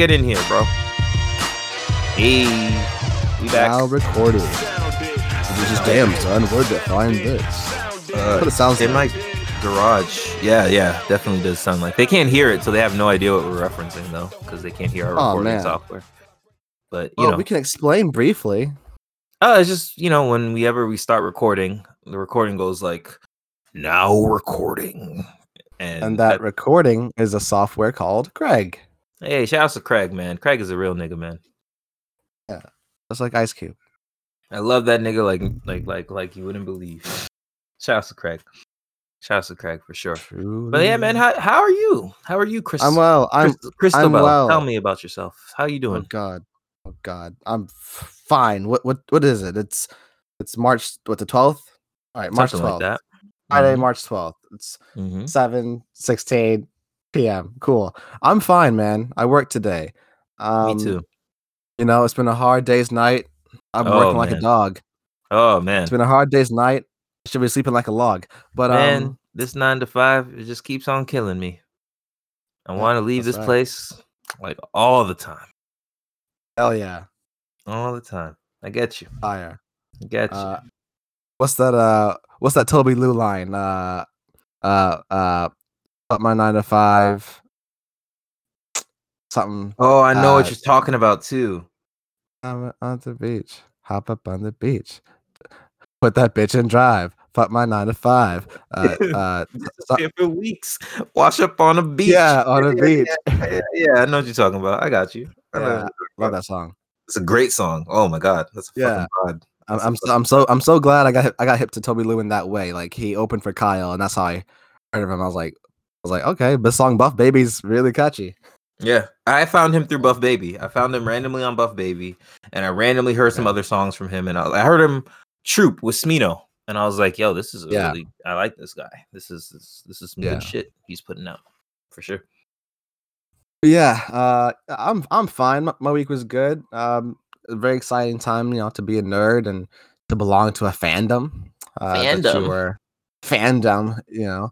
Get in here, bro. Hey, we back. Now recorded. This is damn son. Where'd you find this? Uh, what it sounds in like. my garage. Yeah, yeah, definitely does sound like they can't hear it, so they have no idea what we're referencing though, because they can't hear our Oh, recording man. software. But you Well, know, we can explain briefly. uh, it's just you know when we ever we start recording, the recording goes like now recording, and, And that recording is a software called Craig. Hey, shout out to Craig, man. Craig is a real nigga, man. Yeah, that's like Ice Cube. I love that nigga like like like like you wouldn't believe. Shout out to Craig. Shout out to Craig for sure. But yeah, man, how how are you? How are you, Chris? I'm well. I'm Christabel, I'm well. tell me about yourself. How you doing? Oh? God. Oh God. I'm fine. What what what is it? It's it's March what the 12th? All right, March 12th. like. Friday, March 12th. It's Mhm. 7 16 p.m. Cool. I'm fine, man. I worked today. Um, Me too. You know, it's been a hard day's night. I'm Oh, working like man. a dog. Oh man, It's been a hard day's night. I should be sleeping like a log. But man, um this nine to five it just keeps on killing me. I want to leave this right. place like all the time, hell yeah. all the time. I get you. Fire. I get you. Uh what's that uh what's that Tobi Lou line? Uh uh uh up my nine to five. Something oh, I know what uh, you're talking about too. I'm on the beach. Hop up on the beach. Put that bitch in drive. Fuck my nine to five. Uh, uh, so- for weeks. Wash up on a beach. yeah, on a Yeah, beach. yeah, yeah, I know what you're talking about. I got you. I Yeah, Love that song. It's a great song. Oh my god, that's a Yeah. fucking vibe. I'm, I'm, so, I'm so I'm so glad I got I got hip to Toby Lewin that way. Like he opened for Kyle, and that's how I heard of him. I was like, was like, okay, this song Buff Baby's really catchy. Yeah, I found him through Buff Baby. I found him randomly on Buff Baby, and I randomly heard some other songs from him, and I, I heard him Troop with Smino, and I was like, "Yo, this is Yeah. really I like this guy. This is this, this is some Yeah. good shit he's putting out for sure." Yeah, uh, I'm I'm fine. My, my week was good. Um, a very exciting time, you know, to be a nerd and to belong to a fandom. Uh, that you Fandom? were fandom, you know.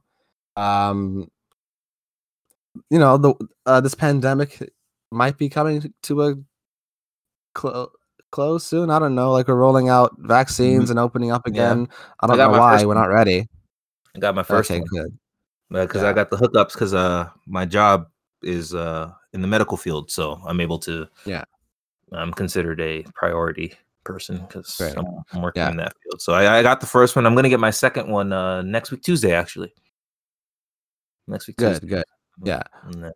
Um, you know, the uh, this pandemic might be coming to a clo- close soon. I don't know. Like we're rolling out vaccines and opening up Mm-hmm. Yeah. again. I don't got know why we're not ready. I got my first okay, one good. because I got the hookups because uh my job is uh in the medical field, so I'm able to Yeah. I'm considered a priority person because Right. I'm, I'm working Yeah. in that field. So I, I got the first one. I'm gonna get my second one uh next week Tuesday actually. Next week Good, Tuesday. good. Yeah. Then,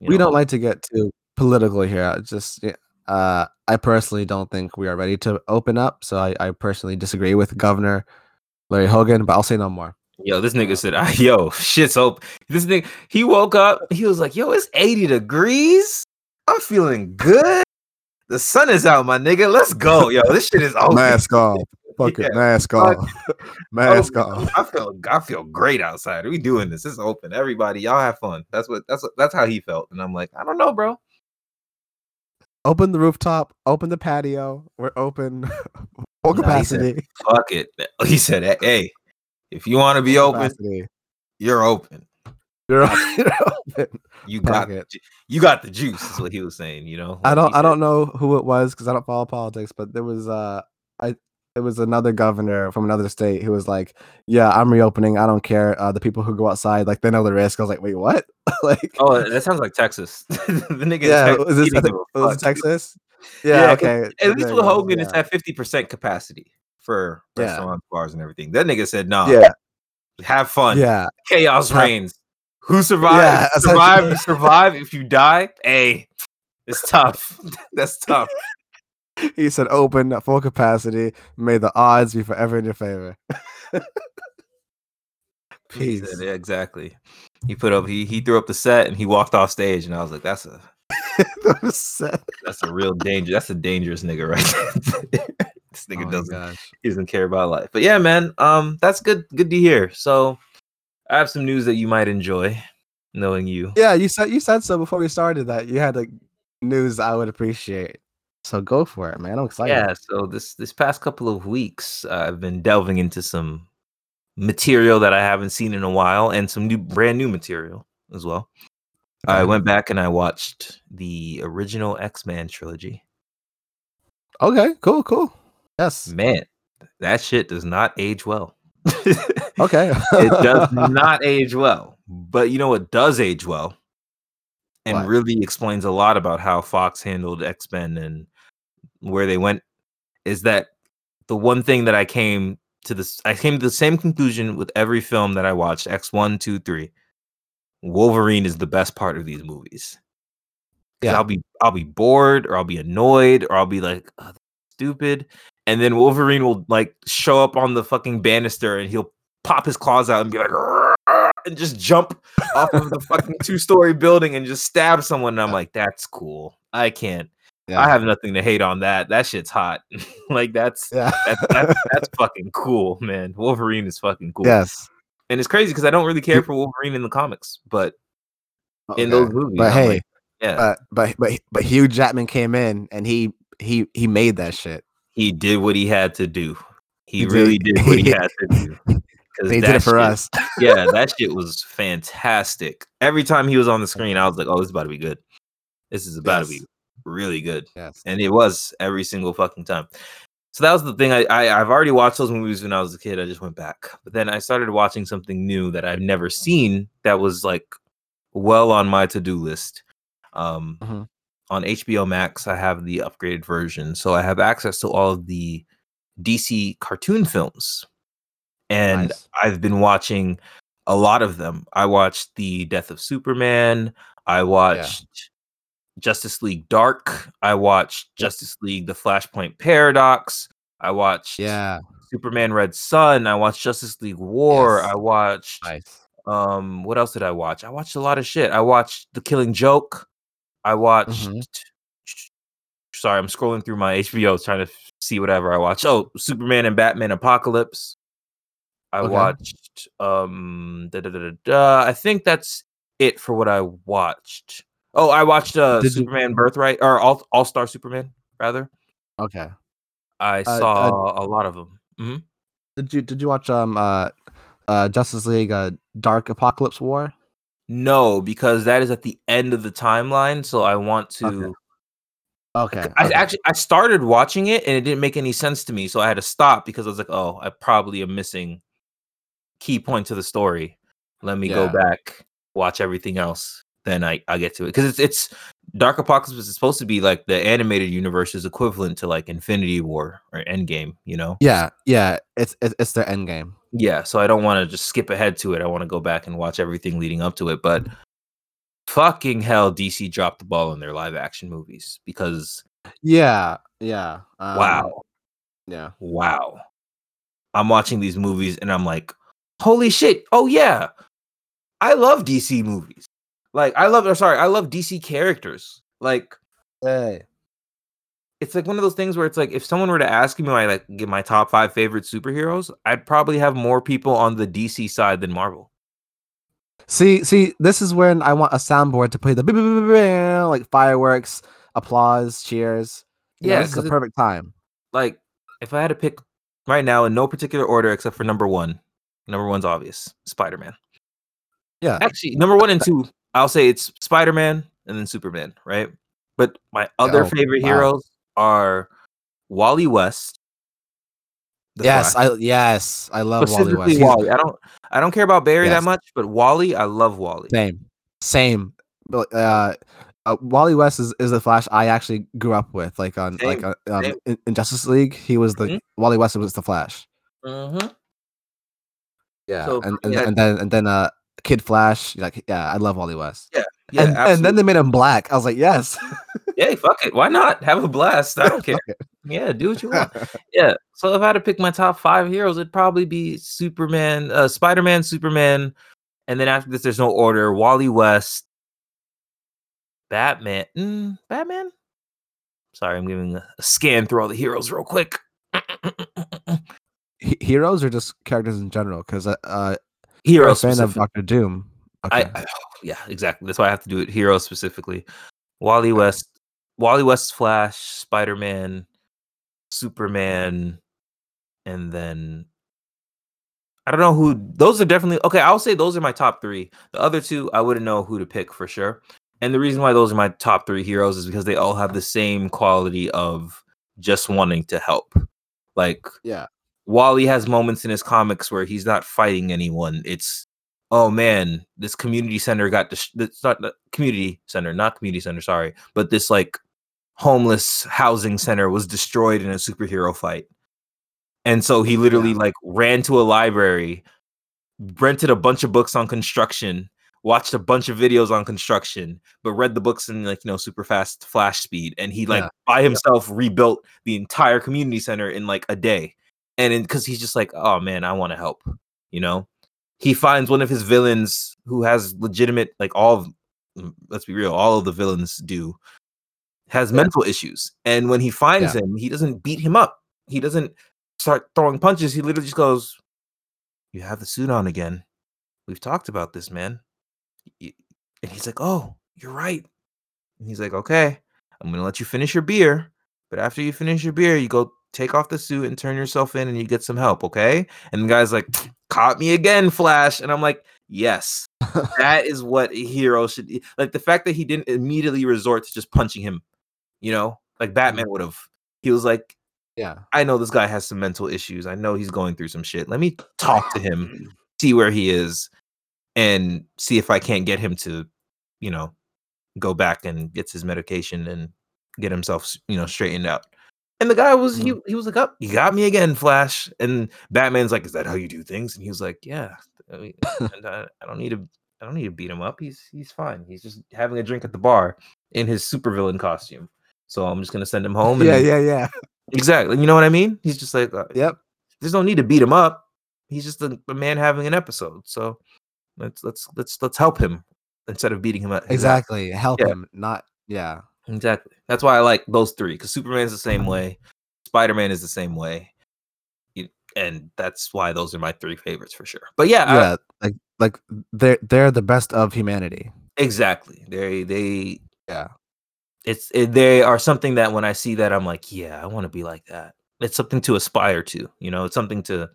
we know, don't like to get too political here. I Just uh, I personally don't think we are ready to open up. So I, I personally disagree with Governor Larry Hogan, but I'll say no more. Yo, this nigga said, ah, "Yo, shit's open." This nigga, he woke up. He was like, "Yo, it's 80 degrees. I'm feeling good. The sun is out, my nigga. Let's go, yo. This shit is open. Mask off. Fuck Yeah, it. Mask off. Mask Open. off. I feel, I feel great outside. We doing this. It's open. Everybody, y'all have fun. That's what. That's what, that's how he felt. And I'm like, I don't know, bro. Open the rooftop. Open the patio. We're open. Full Nah, he said- capacity. Fuck it. He said, "Hey, if you want to be open, capacity. you're open. You're, you're open. You got, it. you got the juice." Is what he was saying. You know. I don't I don't know who it was because I don't follow politics, but there was uh I it was another governor from another state who was like, "Yeah, I'm reopening. I don't care. Uh, the people who go outside, like they know the risk." I was like, "Wait, what?" like, Oh, that sounds like Texas. the nigga. yeah, Texas, was this, a was it. Texas? Yeah, Yeah, okay. At least with Hogan, it's at fifty percent capacity for Yeah. restaurants, bars, and everything. That nigga said, "Nah, yeah, have fun. yeah, Chaos Have- reigns. Who survives? Yeah, survive. You survive. If you die, hey, it's tough. That's tough. He said, "Open at full capacity. May the odds be forever in your favor." Peace. said, yeah, exactly. He put up. He he threw up the set and he walked off stage, and I was like, "That's a That was sad. that's a real danger. That's a dangerous nigga right there." this Oh nigga my doesn't gosh. he doesn't care about life. But yeah, man, um, that's good. Good to hear. So, I have some news that you might enjoy, knowing you. Yeah, you said you said so before we started that you had like news I would appreciate. So go for it, man. I'm excited. Yeah. So this this past couple of weeks, uh, I've been delving into some material that I haven't seen in a while, and some new, brand new material as well. I went back and I watched the original X Men trilogy. Okay, cool, cool. Yes. Man, that shit does not age well. Okay. it does not age well. But you know what does age well? And What? really explains a lot about how Fox handled X Men and where they went is that the one thing that I came to this, I came to the same conclusion with every film that I watched X1, 2, 3. Wolverine is the best part of these movies. Yeah. I'll be I'll be bored or I'll be annoyed or I'll be like "Oh, stupid and then Wolverine will like show up on the fucking banister and he'll pop his claws out and be like and just jump off of the fucking two-story building and just stab someone and I'm like that's cool. I can't. Yeah. I have nothing to hate on that. That shit's hot. like that's yeah. that's, that's that's fucking cool, man. Wolverine is fucking cool. yes. And it's crazy because I don't really care for Wolverine in the comics, but oh, in those movies, But I'm hey, like, yeah, but but but but Hugh Jackman came in and he he he made that shit. he did what he had to do. He, He really did what he had to do. 'Cause They did it for shit- us. yeah, that shit was fantastic. Every time he was on the screen, I was like, "Oh, this is about to be good. This is about to be really good." Yes. And it was every single fucking time. So that was the thing. I, I I've already watched those movies when I was a kid. I just went back, but then I started watching something new that I've never seen. That was like well on my to do list. Um, Mhm. on HBO Max, I have the upgraded version, so I have access to all of the DC cartoon films, and Nice. I've been watching a lot of them. I watched the Death of Superman. I watched Justice League Dark. I watched Yep. Justice League: The Flashpoint Paradox. I watched Yeah. Superman Red Sun. I watched Justice League War. Yes. I watched Nice. um what else did I watch? I watched a lot of shit. I watched The Killing Joke. I watched Mhm. sorry, I'm scrolling through my HBO trying to see whatever I watched. Oh, Superman and Batman Apocalypse. I Okay. watched um da, da, da, da, da. I think that's it for what I watched. Oh, I watched uh Did you- Superman Birthright or All All Star Superman rather. Okay. I Uh, saw uh, a lot of them. Mhm. Did you did you watch um uh uh Justice League uh Dark Apocalypse War? No, because that is at the end of the timeline, so I want to Okay. Okay. I okay. actually I started watching it and it didn't make any sense to me, so I had to stop because I was like, "Oh, I probably am missing key point to the story. Let me go back, watch everything else, then I I get to it." Because it's it's Dark Apocalypse is supposed to be like the animated universe is equivalent to like Infinity War or Endgame, you know? yeah, yeah, it's it's, it's their end game. Yeah, so I don't want to just skip ahead to it. I want to go back and watch everything leading up to it. But fucking hell, DC dropped the ball in their live action movies because Yeah, yeah. Um, wow. Yeah. wow. I'm watching these movies and I'm like, holy shit. Oh yeah. I love DC movies. Like I love or sorry, I love DC characters. Like Hey. it's like one of those things where it's like if someone were to ask me my like get my top 5 favorite superheroes, I'd probably have more people on the DC side than Marvel. See, see, this is when I want a soundboard to play the like fireworks, applause, cheers. You know, Yeah, this is the it- perfect time. Like if I had to pick right now in no particular order except for number 1. Number 1's obvious, Spider-Man. Yeah. Actually, number 1 and 2, I'll say it's Spider-Man and then Superman, right? But my other Oh, favorite wow. heroes are Wally West. yes, Flash. I yes, I love Wally West. Wally. I don't I don't care about Barry Yes. that much, but Wally, I love Wally. Same, same. Uh, uh, Wally West is, is the Flash I actually grew up with. Like on like uh, um, in, in Justice League, he was the Mhm. Wally West was the Flash. Mhm. Yeah, So, and and, yeah. and then and then uh, Kid Flash. Like yeah, I love Wally West. Yeah, and, and then they made him black. I was like, yes. yeah, fuck it. Why not? Have a blast. I don't care. Yeah, do what you want. Yeah. So if I had to pick my top five heroes, it'd probably be Superman, uh, Spider Man, Superman, and then after this, there's no order. Wally West, Batman, mm, Batman. Sorry, I'm giving a, a scan through all the heroes real quick. Heroes or just characters in general? Because uh, a fan of Doctor Doom. Okay. I, I yeah, exactly. That's why I have to do it. Hero specifically. Wally West, Wally West, Flash, Spider Man, Superman, and then I don't know who those are definitely okay. I'll say those are my top three. The other two, I wouldn't know who to pick for sure. And the reason why those are my top three heroes is because they all have the same quality of just wanting to help. Like Yeah. Wally has moments in his comics where he's not fighting anyone. It's oh man, this community center got dis- it's not the community center, not community center, sorry, but this like homeless housing center was destroyed in a superhero fight. And so he literally like ran to a library, rented a bunch of books on construction, watched a bunch of videos on construction, but read the books in like you know super fast flash speed, and he like Yeah. by himself rebuilt the entire community center in like a day. And because he's just like, oh man, I want to help, you know. He finds one of his villains who has legitimate, like all, of, mm, let's be real, all of the villains do, has Yeah. mental issues. And when he finds him, he doesn't beat him up. He doesn't start throwing punches. He literally just goes, "You have the suit on again. We've talked about this, man." And he's like, "Oh, you're right." And he's like, "Okay, I'm gonna let you finish your beer, but after you finish your beer, you go take off the suit and turn yourself in, and you get some help, okay?" And the guy's like, "Caught me again, Flash," and I'm like, "Yes." that is what a hero should like the fact that he didn't immediately resort to just punching him you know like batman mm-hmm. would have he was like Yeah. i know this guy has some mental issues i know he's going through some shit let me talk to him see where he is and see if i can't get him to you know go back and gets his medication and get himself you know straightened out and the guy was he, he was like up you got me again flash and batman's like is that how you do things and he was like yeah I, mean, I, I don't need to i don't need to beat him up he's he's fine he's just having a drink at the bar in his supervillain costume so i'm just gonna send him home and Yeah. Yeah. Yeah. exactly you know what i mean he's just like uh, Yep. there's no need to beat him up. He's just a, a man having an episode. So let's let's let's let's help him instead of beating him up. Exactly. Help Yeah. him. Not. Yeah. Exactly. That's why I like those three because Superman's the same way, Spider Man is the same way, and that's why those are my three favorites for sure. But yeah, I- Yeah. Like. Like they're they're the best of humanity. exactly. They they Yeah. it's it, they are something that when I see that I'm like, yeah, I want to be like that. It's something to aspire to. You know, it's something to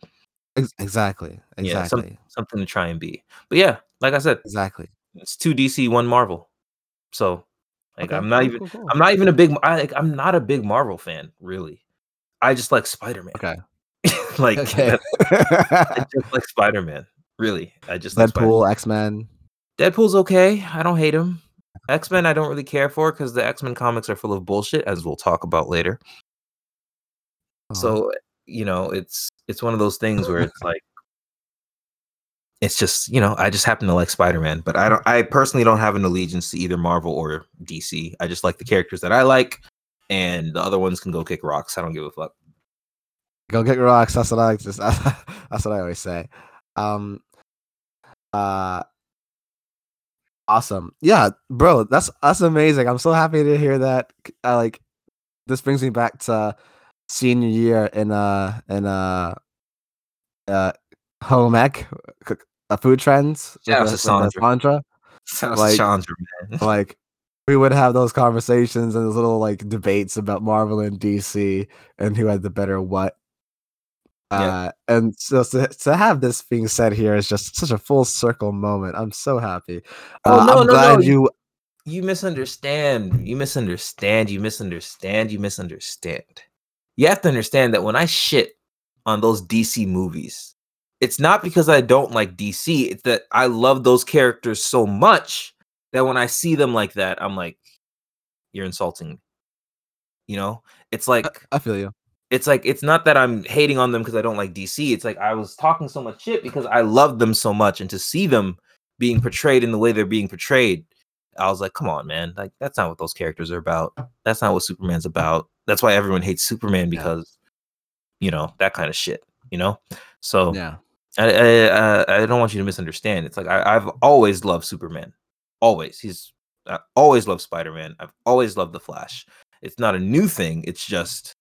Ex- exactly. yeah, some- Exactly. something to try and be. But yeah, like I said, exactly. it's two DC, one Marvel. So like Okay, I'm not cool, even cool, cool. I'm not even a big I like I'm not a big Marvel fan, really. I just like Spider-Man. Okay. like Okay. I just like Spider-Man. Really. I just like Deadpool, X Men. Deadpool's okay. I don't hate him. X-Men I don't really care for because the X-Men comics are full of bullshit, as we'll talk about later. Uh-huh. So you know, it's it's one of those things where it's like it's just you know I just happen to like Spider-Man, but I don't I personally don't have an allegiance to either Marvel or DC. I just like the characters that I like, and the other ones can go kick rocks. I don't give a fuck. go kick rocks. That's what I. That's what I always say. Um. Uh. Awesome. Yeah, bro. That's that's amazing. I'm so happy to hear that. I like. This brings me back to senior year in uh in uh uh home ec uh, food trends. with Shout out to with Sandra. Sandra. Sounds Like- Chandra, man. like we would have those conversations and those little like debates about Marvel and DC and who had the better what. Yeah. Uh, and so to, to have this being said here is just such a full circle moment. I'm so happy. Oh, Uh, no, I'm no, glad no, you. You misunderstand. You misunderstand. You misunderstand. You misunderstand. You have to understand that when I shit on those DC movies, it's not because I don't like DC. It's that I love those characters so much that when I see them like that, I'm like, you're insulting me. You know, it's like I feel you. it's like it's not that I'm hating on them because I don't like DC. It's like I was talking so much shit because I love them so much, and to see them being portrayed in the way they're being portrayed, I was like, come on, man, like that's not what those characters are about. That's not what Superman's about. That's why everyone hates Superman because you know that kind of shit. You know, so Yeah. I I, I don't want you to misunderstand. It's like I, I've always loved Superman. Always, he's I always loved Spider Man. I've always loved the Flash. It's not a new thing. It's just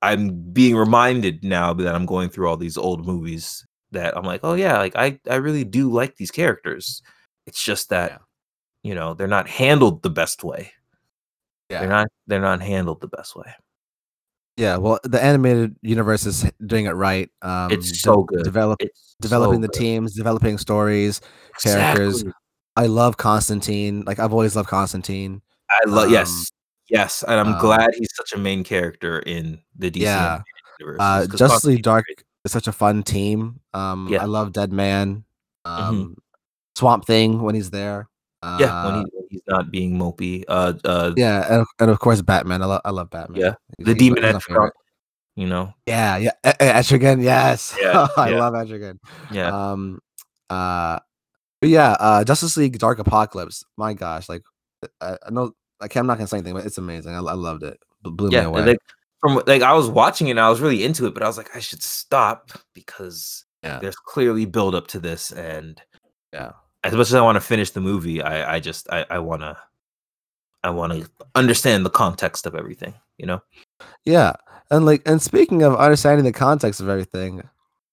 I'm being reminded now that I'm going through all these old movies that I'm like, oh yeah, like I I really do like these characters. It's just that Yeah. you know they're not handled the best way. Yeah. They're not they're not handled the best way. Yeah, well, the animated universe is doing it right. Um, It's de- so good. Develop, It's developing so the good. teams, developing stories. characters. I love Constantine. Like I've always loved Constantine. I love Um, yes, yes, and I'm um, glad he's such a main character in the DC Yeah. universe. Uh, Justice League Dark is such a fun team. Um, Yeah. I love Dead Man. Mhm. Um, Swamp Thing when he's there. Uh, Yeah, when, he, when he's not being mopey. Uh, uh, yeah, and, and of course Batman. I love I love Batman. Yeah, He's- the he's demon my- he's my at favorite. Trump. You know, Yeah, yeah, Etrigan. Yes, Yeah, I yeah. love Etrigan. yeah, Um, uh, but yeah, uh, Justice League Dark Apocalypse. My gosh, like I, I know, like I'm not gonna say anything, but it's amazing. I, I loved it. B- blew yeah. me away. Like from like I was watching it, and I was really into it, but I was like, I should stop because Yeah. there's clearly build up to this, and Yeah. As much as I want to finish the movie, I I just I I want to I want to understand the context of everything. You know, Yeah, and like, and speaking of understanding the context of everything,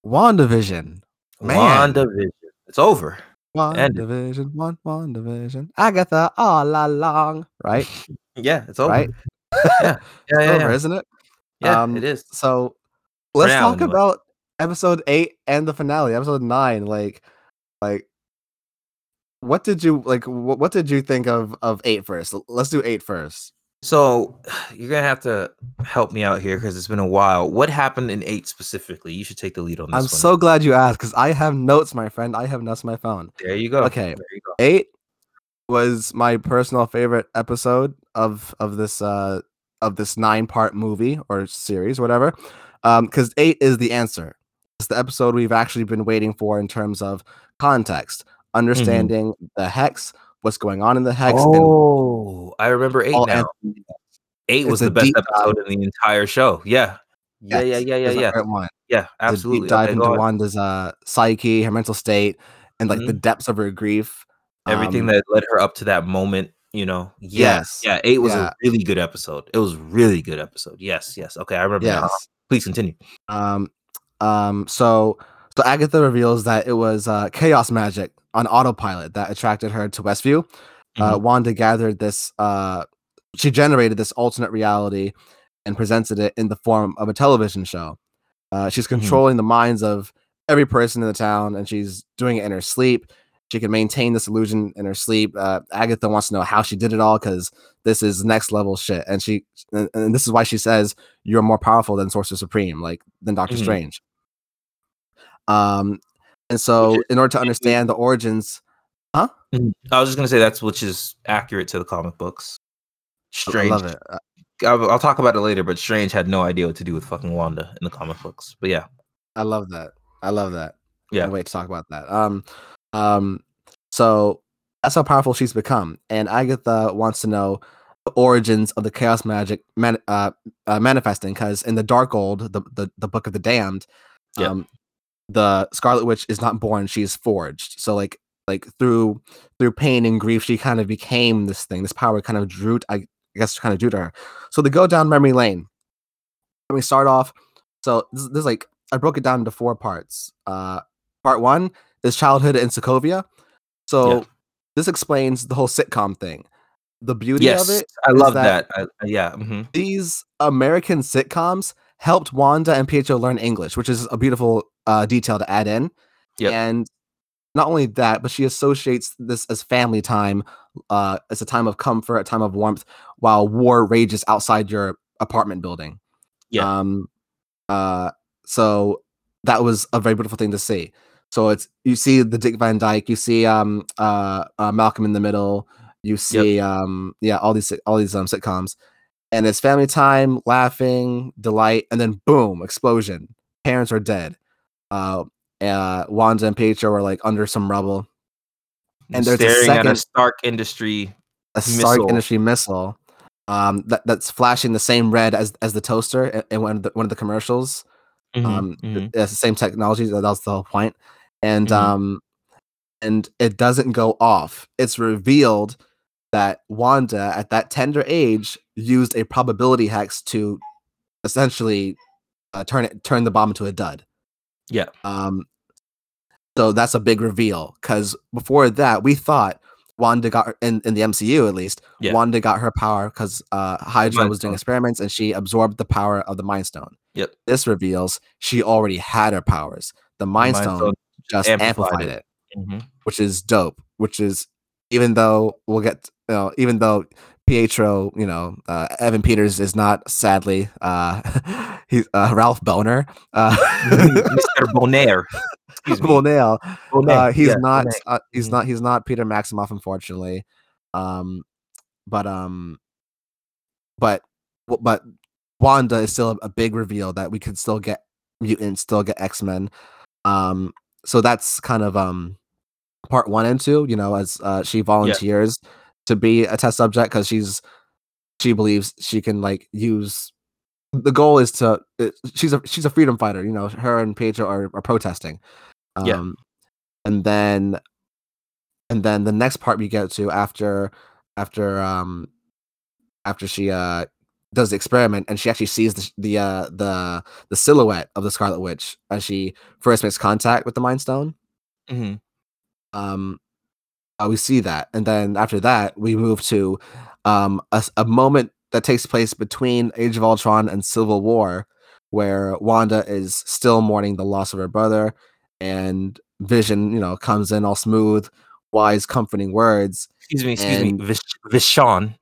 WandaVision, Man. WandaVision. It's over. WandaVision, one WandaVision, Agatha all along, right? Yeah, it's over. Right? Yeah, yeah, Over, yeah. isn't it? Yeah, Um, it is. So let's now, talk anyway. about episode eight and the finale, episode nine. Like, like, what did you like? What, what did you think of of eight first? Let's do eight first. So you're gonna have to help me out here because it's been a while. What happened in eight specifically? You should take the lead on this I'm one. so glad you asked because I have notes, my friend. I have notes on my phone. there you go. Okay. you go. Eight was my personal favorite episode of of this uh of this nine part movie or series, whatever. Um, because eight is the answer. It's the episode we've actually been waiting for in terms of context, understanding the hex, what's going on in the hex, Oh, I remember eight now. answers. Eight it's was the best deep dive. episode in the entire show. Yeah, yeah, yeah, Yes, yeah, yeah, is yeah, yeah. Absolutely. dive Okay, into. Wanda's uh psyche, her mental state, and like the depths of her grief. Everything Um, that led her up to that moment. You know. Yes. Yeah. Eight was Yeah. a really good episode. It was really good episode. Yes. Yes. Okay, I remember. now. yes. Please continue. Um, um, so so Agatha reveals that it was uh, chaos magic on autopilot that attracted her to Westview. Uh, Mhm. Wanda gathered this. Uh, she generated this alternate reality and presented it in the form of a television show. Uh, she's Mhm. controlling the minds of every person in the town, and she's doing it in her sleep. She can maintain this illusion in her sleep. Uh, Agatha wants to know how she did it all because this is next level shit, and she and, and this is why she says you're more powerful than Sorcerer Supreme, like than Doctor Mhm. Strange. Um, and so in order to understand the origins, huh? I was just gonna say that's which is accurate to the comic books. Strange. I love it. Uh, I'll, I'll talk about it later, but Strange had no idea what to do with fucking Wanda in the comic books. But yeah, I love that. I love that. Yeah. Can't wait to talk about that. Um, um, so that's how powerful she's become, and Agatha wants to know the origins of the chaos magic man, uh, uh, manifesting because in the Darkhold, the, the the Book of the Damned, Yeah. um, the Scarlet Witch is not born; she's forged. So like like through through pain and grief, she kind of became this thing. This power kind of drew, I guess, kind of drew to her. So they go down memory lane. Let me start off. So this, this is like I broke it down into four parts. Uh, part one is childhood in Sokovia. So Yeah. this explains the whole sitcom thing. The beauty yes, of it, I love that- that. I, yeah, mhm. these American sitcoms helped Wanda and Pietro learn English, which is a beautiful uh, detail to add in. Yep. And not only that, but she associates this as family time, uh, as a time of comfort, a time of warmth, while war rages outside your apartment building. Yeah. Um. Uh. So that was a very beautiful thing to see. So it's you see the Dick Van Dyke, you see um uh, uh Malcolm in the Middle, you see um yeah all these all these um sitcoms, and it's family time, laughing, delight, and then boom, explosion. Parents are dead. Uh, uh Wanda and Pietro are like under some rubble. And there's a staring at a second- Stark Industry. A Stark Missile. Industry missile, um, that, that's flashing the same red as as the toaster in, one of the one of the commercials. Mhm, um mhm. it's the same technology that was the whole point. and Mhm. um and it doesn't go off it's revealed that wanda at that tender age used a probability hex to essentially uh, turn it turn the bomb into a dud Yeah. um so that's a big reveal because before that we thought Wanda got in in the MCU at least. Yeah. Wanda got her power because uh, Hydra Mind was doing Stone. experiments and she absorbed the power of the Mind Stone. Yep. This reveals she already had her powers. The Mind, Mind Stone, Stone just amplified amplified, it. it. Mhm. which is dope. Which is even though we'll get you know even though Pietro, you know, uh, Evan Peters is not sadly uh, he's uh, Ralph Bohner. Uh, Mr. Bonaire. Excuse me. Bonaire. Bonaire, Uh, he's yeah, not. Bonaire. Uh, he's not. He's not Peter Maximoff, unfortunately. Um, but um, but but Wanda is still a, big reveal that we could still get mutants, still get X Men. Um, so that's kind of um part one and two. You know, as uh, she volunteers to be a test subject because she's she believes she can like use. The goal is to. uh, She's a she's a freedom fighter. You know, her and Pietro are, are protesting. Um, Yeah. and then and then the next part we get to after after um after she uh does the experiment and she actually sees the the uh the the silhouette of the Scarlet Witch as she first makes contact with the Mind Stone. Mhm. Um, uh, we see that, and then after that we move to um a, a moment that takes place between Age of Ultron and Civil War, where Wanda is still mourning the loss of her brother, and Vision, you know, comes in all smooth, wise, comforting words. Excuse me, excuse And- me. Vish- Vishon.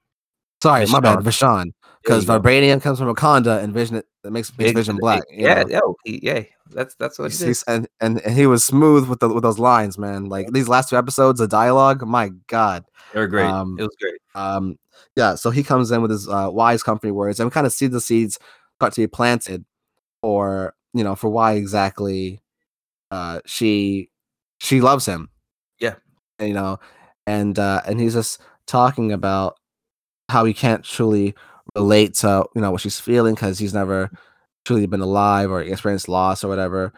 Sorry, my bad, Vishan. Because vibranium comes from Wakanda, and Vision that makes, makes Vision black. Yeah, know? yeah, yeah. That's that's what He's- he and, and and he was smooth with the with those lines, man. Like these last two episodes of dialogue, my god. They were great. um, it was great. Um, yeah, so he comes in with his uh, wise company words, and we kind of see the seeds start to be planted, or you know, for why exactly uh, she she loves him. Yeah. you know, and uh, and he's just talking about how he can't truly relate to you know what she's feeling because he's never truly been alive or experienced loss or whatever.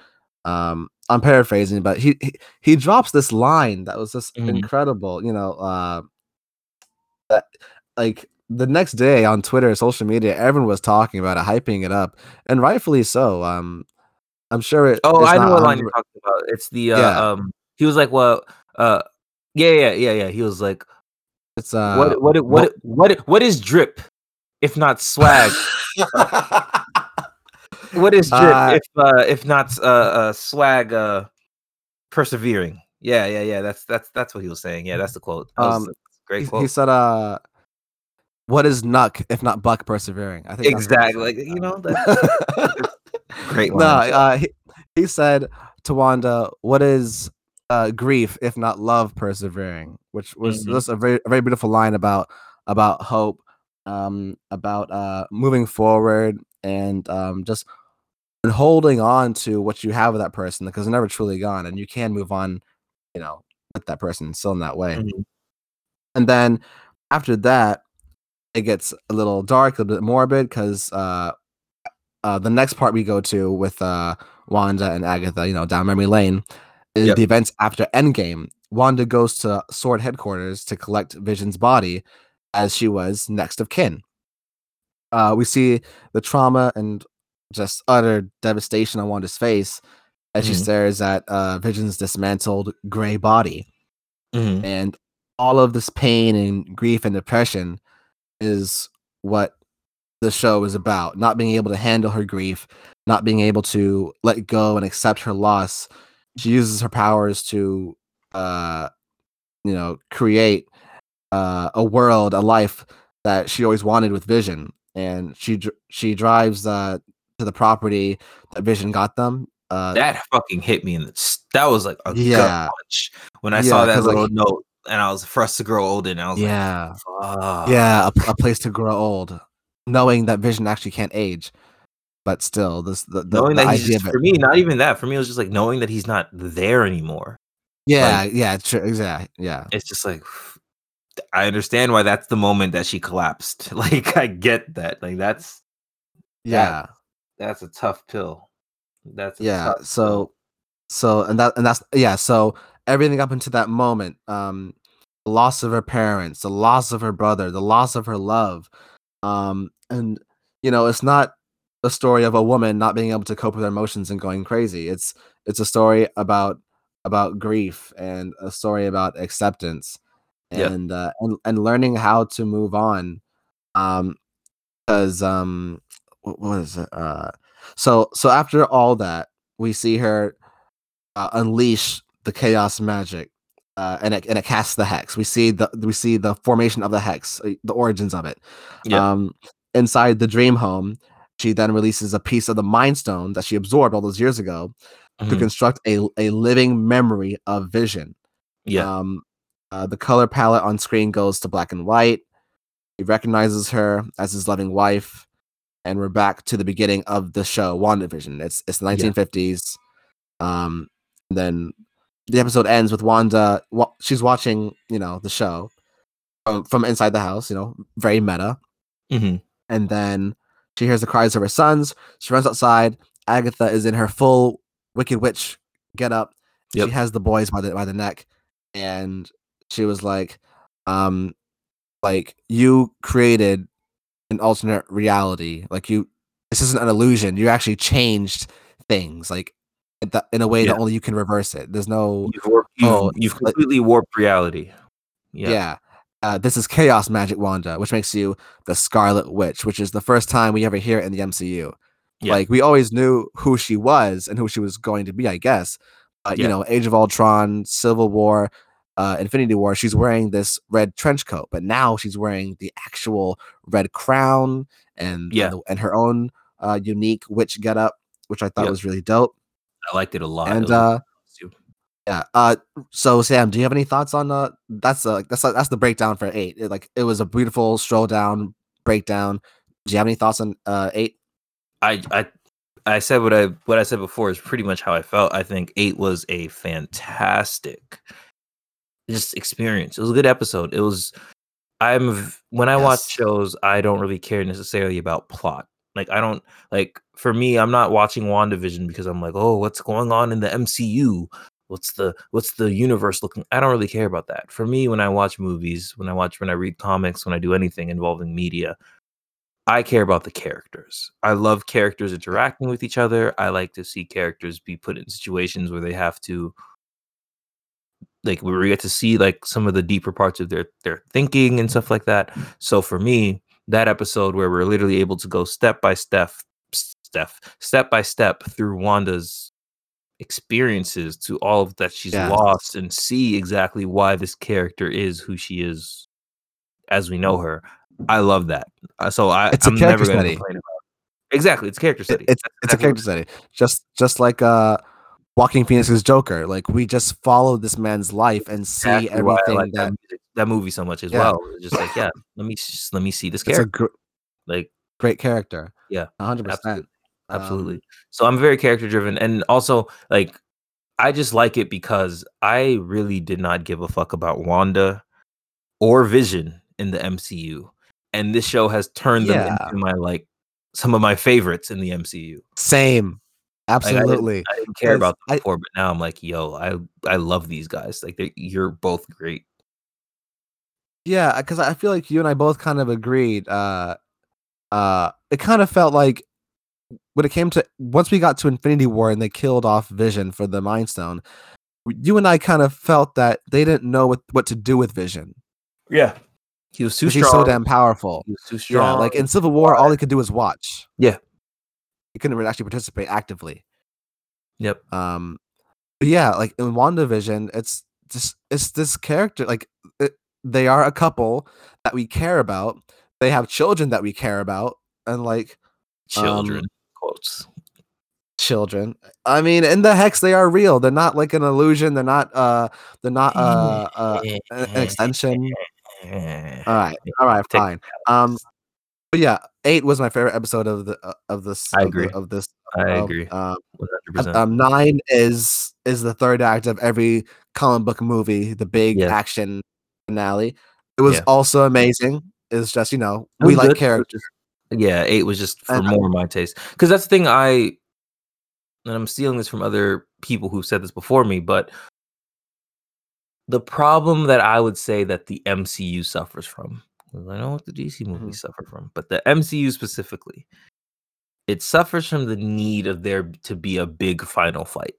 Um, I'm paraphrasing, but he he, he drops this line that was just Mhm. incredible. You know, uh, that like the next day on Twitter, social media, everyone was talking about it, hyping it up, and rightfully so. Um, I'm sure it. Oh, it's I know what line you're talking about. It's the uh, Yeah. um. He was like, well, uh, yeah, yeah, yeah, yeah. He was like, It's uh, what, what, what, what, what is drip, if not swag? what is drip, Uh, if uh, if not uh, uh, swag, uh, persevering? Yeah, yeah, yeah. That's that's that's what he was saying. Yeah, that's the quote. That Um, great he, quote. he said, "Uh, what is Nuck if not Buck persevering?" I think that's what he exactly. Like you know, that great. no, uh, he, he said to Wanda, "What is uh, grief if not love persevering?" Which was Mhm. just a very a very beautiful line about about hope, um, about uh, moving forward, and um, just holding on to what you have with that person because they're never truly gone, and you can move on, you know, with that person still in that way. Mhm. And then after that, it gets a little dark, a bit morbid, because uh, uh, the next part we go to with uh, Wanda and Agatha, you know, down memory lane, is Yep. the events after Endgame. Wanda goes to Sword headquarters to collect Vision's body, as she was next of kin. Uh, we see the trauma and just utter devastation on Wanda's face as she Mhm. stares at uh, Vision's dismantled gray body Mhm. and all of this pain and grief and depression is what the show is about not being able to handle her grief not being able to let go and accept her loss she uses her powers to uh you know create uh, a world a life that she always wanted with vision and she she drives uh to the property that vision got them uh that fucking hit me in the that was like a Yeah. punch when I Yeah, saw that 'cause, like, little note and I was for us to grow old and I was yeah like, yeah a, a place to grow old knowing that vision actually can't age but still this the, the, knowing the that he's idea just, for me, not even that. For me, it was just like knowing that he's not there anymore. yeah yeah true exactly yeah It's just like I understand why that's the moment that she collapsed. Like I get that. Like that's yeah that's a tough pill. That's a yeah tough so so and that and that's yeah so everything up until that moment um the loss of her parents the loss of her brother the loss of her love um and you know it's not a story of a woman not being able to cope with her emotions and going crazy it's it's a story about about grief and a story about acceptance Yeah. and uh, and and learning how to move on. Um, because um, what was it? Uh, so so after all that, we see her uh, unleash the chaos magic. Uh, and it and it casts the hex. We see the we see the formation of the hex, uh, the origins of it. Yeah. Um, inside the dream home, she then releases a piece of the mind stone that she absorbed all those years ago to Mhm. construct a, a living memory of vision. Yeah. Um, uh, the color palette on screen goes to black and white. He recognizes her as his loving wife, and we're back to the beginning of the show, WandaVision. It's it's the Yeah. 1950s. Um, and then the episode ends with Wanda. Wa- she's watching, you know, the show from, from inside the house. You know, very meta Mhm. and then she hears the cries of her sons. She runs outside. Agatha is in her full Wicked Witch get up. Yep. She has the boys by the by the neck, and she was like, um, like you created an alternate reality. Like you, this isn't an illusion. You actually changed things, like in the- in a way Yeah. that only you can reverse it. There's no You've, warped, you've, Oh, you've like- completely warped reality. yeah. Yeah. Uh, this is Chaos Magic Wanda, which makes you the Scarlet Witch, which is the first time we ever hear it in the MCU. Yeah. Like we always knew who she was and who she was going to be, I guess. But Yeah. you know, Age of Ultron, Civil War, uh, Infinity War, she's wearing this red trench coat, but now she's wearing the actual red crown and Yeah. and, and her own uh, unique witch getup, which I thought Yep. was really dope. I liked it a lot. And uh, yeah. Uh, so Sam, do you have any thoughts on uh that's uh that's uh, that's the breakdown for eight. It, like it was a beautiful stroll down breakdown. Do you have any thoughts on uh eight? I I I said what I what I said before is pretty much how I felt. I think eight was a fantastic just experience. It was a good episode. It was I'm when I watch shows, I don't really care necessarily about plot. Like I don't like for me, I'm not watching WandaVision because I'm like, oh, what's going on in the MCU? What's the what's the universe looking? I don't really care about that. For me, when I watch movies, when I watch when I read comics, when I do anything involving media, I care about the characters. I love characters interacting with each other. I like to see characters be put in situations where they have to like where we get to see like some of the deeper parts of their their thinking and stuff like that. So for me, that episode where we're literally able to go step by step step step by step through Wanda's experiences to all of that she's Yes. lost and see exactly why this character is who she is as we know her. I love that. Uh, So I, It's a I'm character never study. complain about. It. Exactly, it's character It- study. it's That's it's a character study. Just just like uh Joaquin Phoenix's Joker. Like we just follow this man's life and see everything like that, that, that movie so much as Yeah. well. It's just like, yeah, let me just let me see this it's a character. gr- like great character. Yeah, hundred percent. absolutely. absolutely. Um, so I'm very character driven, and also like I just like it because I really did not give a fuck about Wanda or Vision in the MCU, and this show has turned them into my like some of my favorites in the MCU. Same. Like, I didn't- Absolutely. I didn't care about them I- before, but now I'm like, yo, I I love these guys. Like they, you're both great. Yeah, because I feel like you and I both kind of agreed. Uh, uh, it kind of felt like when it came to once we got to Infinity War and they killed off Vision for the Mind Stone, you and I kind of felt that they didn't know what, what to do with Vision. Yeah, he was too 'cause He's so damn powerful. He was too Yeah, strong. like in Civil War, all he could do was watch. Yeah. He couldn't really actually participate actively. yep. Um, but yeah, like in WandaVision, it's just it's this character like it, they are a couple that we care about. They have children that we care about, and like Children Um, quotes. children. I mean, in the hex, they are real. They're not like an illusion. They're not. Uh, they're not. Uh, uh an an extension. All right, all right, fine. Um, but yeah, eight was my favorite episode of the uh, of this. I of the- agree. of this. I of, agree. Um, One hundred percent. um, nine is is the third act of every comic book movie, the big Yeah. action finale. It was Yeah. also amazing. It's just you know we like good. Characters. Yeah, eight was just for And I- more my taste. Because that's the thing I, and I'm stealing this from other people who've said this before me, but the problem that I would say that the MCU suffers from, I know what the DC movies Mhm. suffer from, but the MCU specifically, it suffers from the need of there to be a big final fight.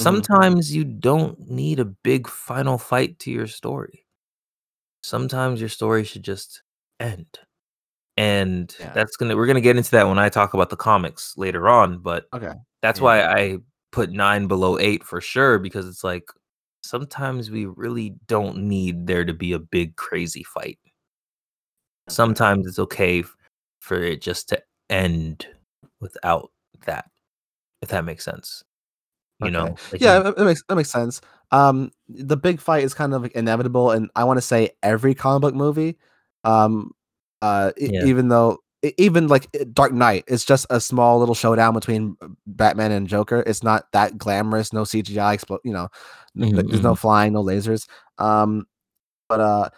Mhm. Sometimes you don't need a big final fight to your story. sometimes your story should just end. And Yeah. that's gonna we're gonna get into that when I talk about the comics later on, but Okay. that's Yeah. why I put nine below eight for sure, because it's like sometimes we really don't need there to be a big crazy fight. Sometimes it's okay f- for it just to end without that, if that makes sense. You know, like Yeah, that that makes that makes sense. Um, the big fight is kind of like inevitable, and I want to say every comic book movie, um, uh, e- Yeah. even though even like Dark Knight, it's just a small little showdown between uh, Batman and Joker. It's not that glamorous, no CGI, explo- you know, Mhm, th- there's no flying, no lasers. Um, but uh,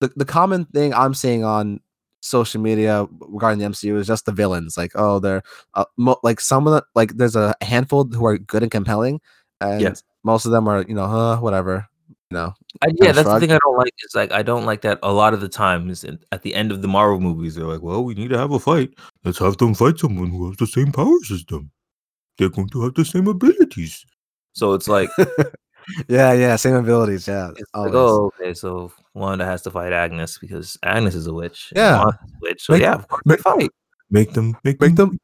the the common thing I'm seeing on social media regarding the MCU is just the villains. Like, oh, they're uh, mo- like some of the like there's a handful who are good and compelling, and most of them are you know, uh, whatever. I, yeah, that's the thing I don't like. Is like I don't like that a lot of the times at the end of the Marvel movies. They're like, "Well, we need to have a fight. Let's have them fight someone who has the same powers as them. They're going to have the same abilities." So it's like, yeah, yeah, same abilities. Yeah, like, oh, okay, so Wanda has to fight Agnes because Agnes is a witch. Yeah. A witch. So Make- yeah, make- fight. Make them make, make them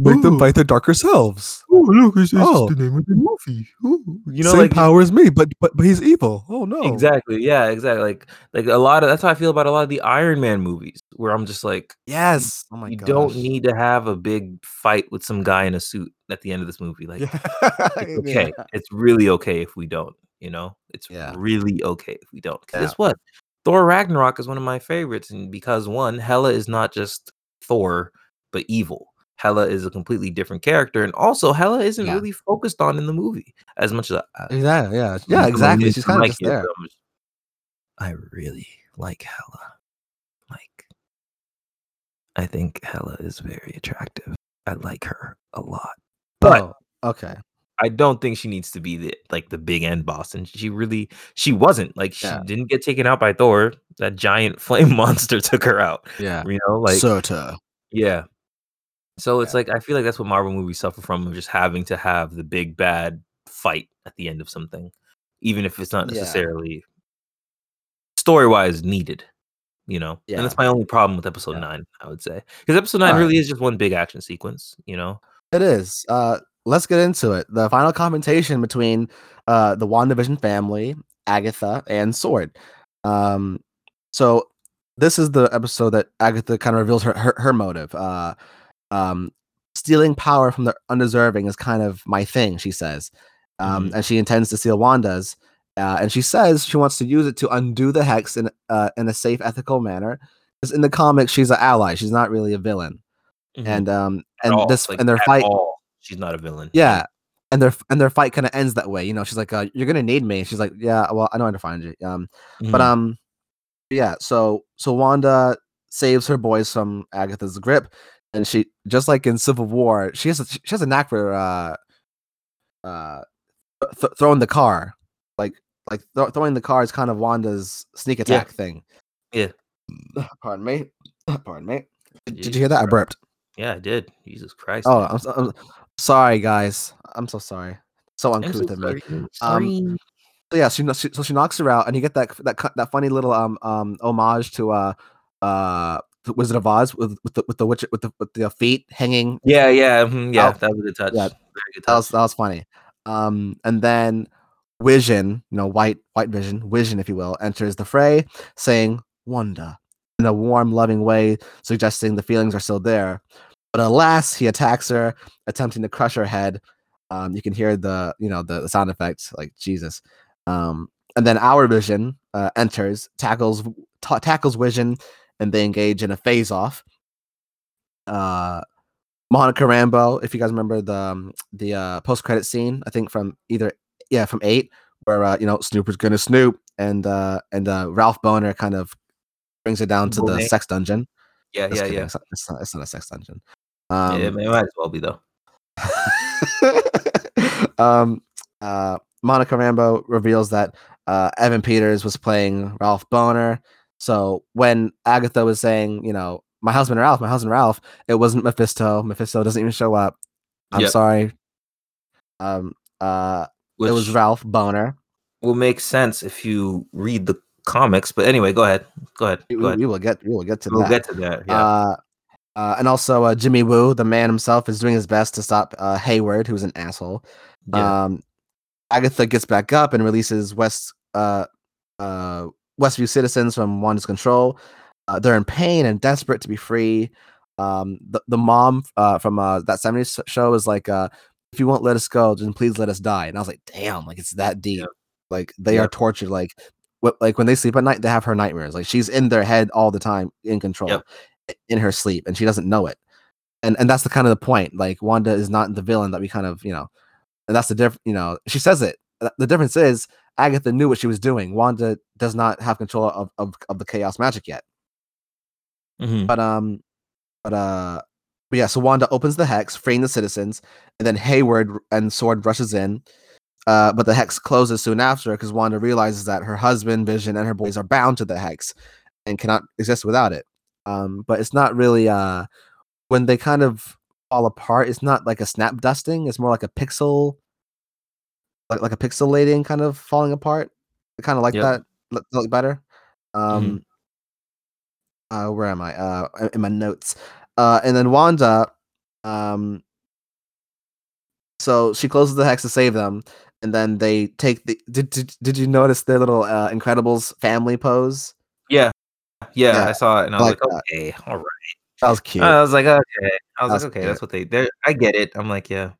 make them fight their darker selves. Oh look, it's, it's Oh. the name of the movie. Ooh. You know, same like power as me, but but but he's evil. Oh no, exactly, yeah, exactly. Like like a lot of that's how I feel about a lot of the Iron Man movies, where I'm just like, Yes. Oh my you god. don't need to have a big fight with some guy in a suit at the end of this movie. Like, Yeah. it's okay. It's really okay if we don't, you know? It's Yeah. really okay if we don't. Yeah. Guess what? Thor Ragnarok is one of my favorites. And because one, Hela is not just Thor, but evil. Hela is a completely different character. And also, Hela isn't Yeah. really focused on in the movie as much as I, Yeah, yeah, I'm yeah, gonna exactly. She's kind of like just there. but I'm just- I really like Hela. Like, I think Hela is very attractive. I like her a lot. But oh, okay. I don't think she needs to be the like the big end boss, and she really she wasn't like she Yeah. didn't get taken out by Thor. That giant flame monster took her out. Yeah. You know, like Surtur. yeah. So it's Yeah. like I feel like that's what Marvel movies suffer from of just having to have the big bad fight at the end of something, even if it's not Yeah. necessarily story wise needed. You know, Yeah. and that's my only problem with episode Yeah. nine. I would say because episode nine Alright. really is just one big action sequence. You know, It is. Uh, let's get into it. The final confrontation between uh, the WandaVision family, Agatha, and Sword. Um, so this is the episode that Agatha kind of reveals her her, her motive. Uh, um, stealing power from the undeserving is kind of my thing, she says. Um, and she intends to steal Wanda's. Uh, and she says she wants to use it to undo the hex in uh, in a safe, ethical manner. Because in the comics, she's an ally. She's not really a villain. Mhm. And um, and all, this like, and their fight. all, she's not a villain. Yeah. And their and their fight kind of ends that way. You know, she's like, uh, "You're gonna need me." She's like, "Yeah, well, I know how to find you." Um, but Mhm. um, yeah. So so Wanda saves her boys from Agatha's grip, and she just like in Civil War, she has a, she has a knack for uh, uh, th- throwing the car, like like th- throwing the car is kind of Wanda's sneak attack thing. Yeah. Pardon me. Pardon me. Did, Jesus you hear that? I burped. Yeah, I did. Jesus Christ. Oh. I'm, so, I'm sorry, guys. I'm so sorry. So uncouth of me. sorry. Um, So yeah, she, she so she knocks her out, and you get that that that funny little um um homage to uh uh Wizard of Oz with with the with the witch with the with the feet hanging. yeah, yeah, mhm, yeah. Oh, that was a good touch. yeah, Very good That was that was funny. Um, and then Vision, you know, white white Vision, Vision, if you will, enters the fray, saying "Wanda" in a warm, loving way, suggesting the feelings are still there. But alas, he attacks her, attempting to crush her head. Um, you can hear the you know the, the sound effects, like Jesus. Um, and then our Vision uh, enters, tackles ta- tackles Vision, and they engage in a phase off. Uh, Monica Rambeau, if you guys remember the um, the uh, post credit scene, I think from either yeah from eight, where uh, you know Snooper's gonna snoop, and uh, and uh, Ralph Bohner kind of brings it down to the sex dungeon. Yeah, Just yeah, kidding, yeah. It's, not, it's, not, it's not a sex dungeon. yeah, Um, it might as well be though. um, uh, Monica Rambeau reveals that uh, Evan Peters was playing Ralph Bohner. So when Agatha was saying, you know, my husband Ralph, my husband Ralph, it wasn't Mephisto. Mephisto doesn't even show up. I'm Yep. sorry. Um, uh, Which it was Ralph Bohner. will make sense if you read the comics. But anyway, go ahead. Go ahead. We, Go ahead. we will get we will get to that. We'll get to that. Yeah. Uh, uh, and also uh, Jimmy Woo, the man himself, is doing his best to stop uh, Hayward, who's an asshole. yeah. Um, Agatha gets back up and releases West uh, uh, Westview citizens from Wanda's control. Uh, they're in pain and desperate to be free. Um, the, the mom uh, from uh, that 70s show is like, uh, if you won't let us go, then please let us die. And I was like, damn, like it's that deep. Like they Yep. are tortured. Like, like when they sleep at night, they have her nightmares. Like she's in their head all the time, in control, in her sleep, and she doesn't know it. And and that's the kind of the point. Like Wanda is not the villain that we kind of, you know, and that's the difference. You know, she says it. Th- The difference is Agatha knew what she was doing. Wanda does not have control of of, of the chaos magic yet. Mhm. But um, but uh, but yeah. So Wanda opens the hex, freeing the citizens, and then Hayward and Sword rushes in. Uh, but the hex closes soon after because Wanda realizes that her husband, Vision, and her boys are bound to the hex and cannot exist without it. Um, but it's not really uh when they kind of fall apart. It's not like a snap dusting. It's more like a pixel, like like a pixelating kind of falling apart. I kind of like Yep. that. Look, better. Um, uh, where am I? Uh, in- my notes. Uh, and then Wanda, um, so she closes the hex to save them, and then they take the. Did did, did you notice their little uh, Incredibles family pose? yeah. yeah. yeah, I saw it and I was like like, okay, all right. That was cute. I was like, okay. I was like, okay, cute. that's what they. I get it. I'm like, yeah.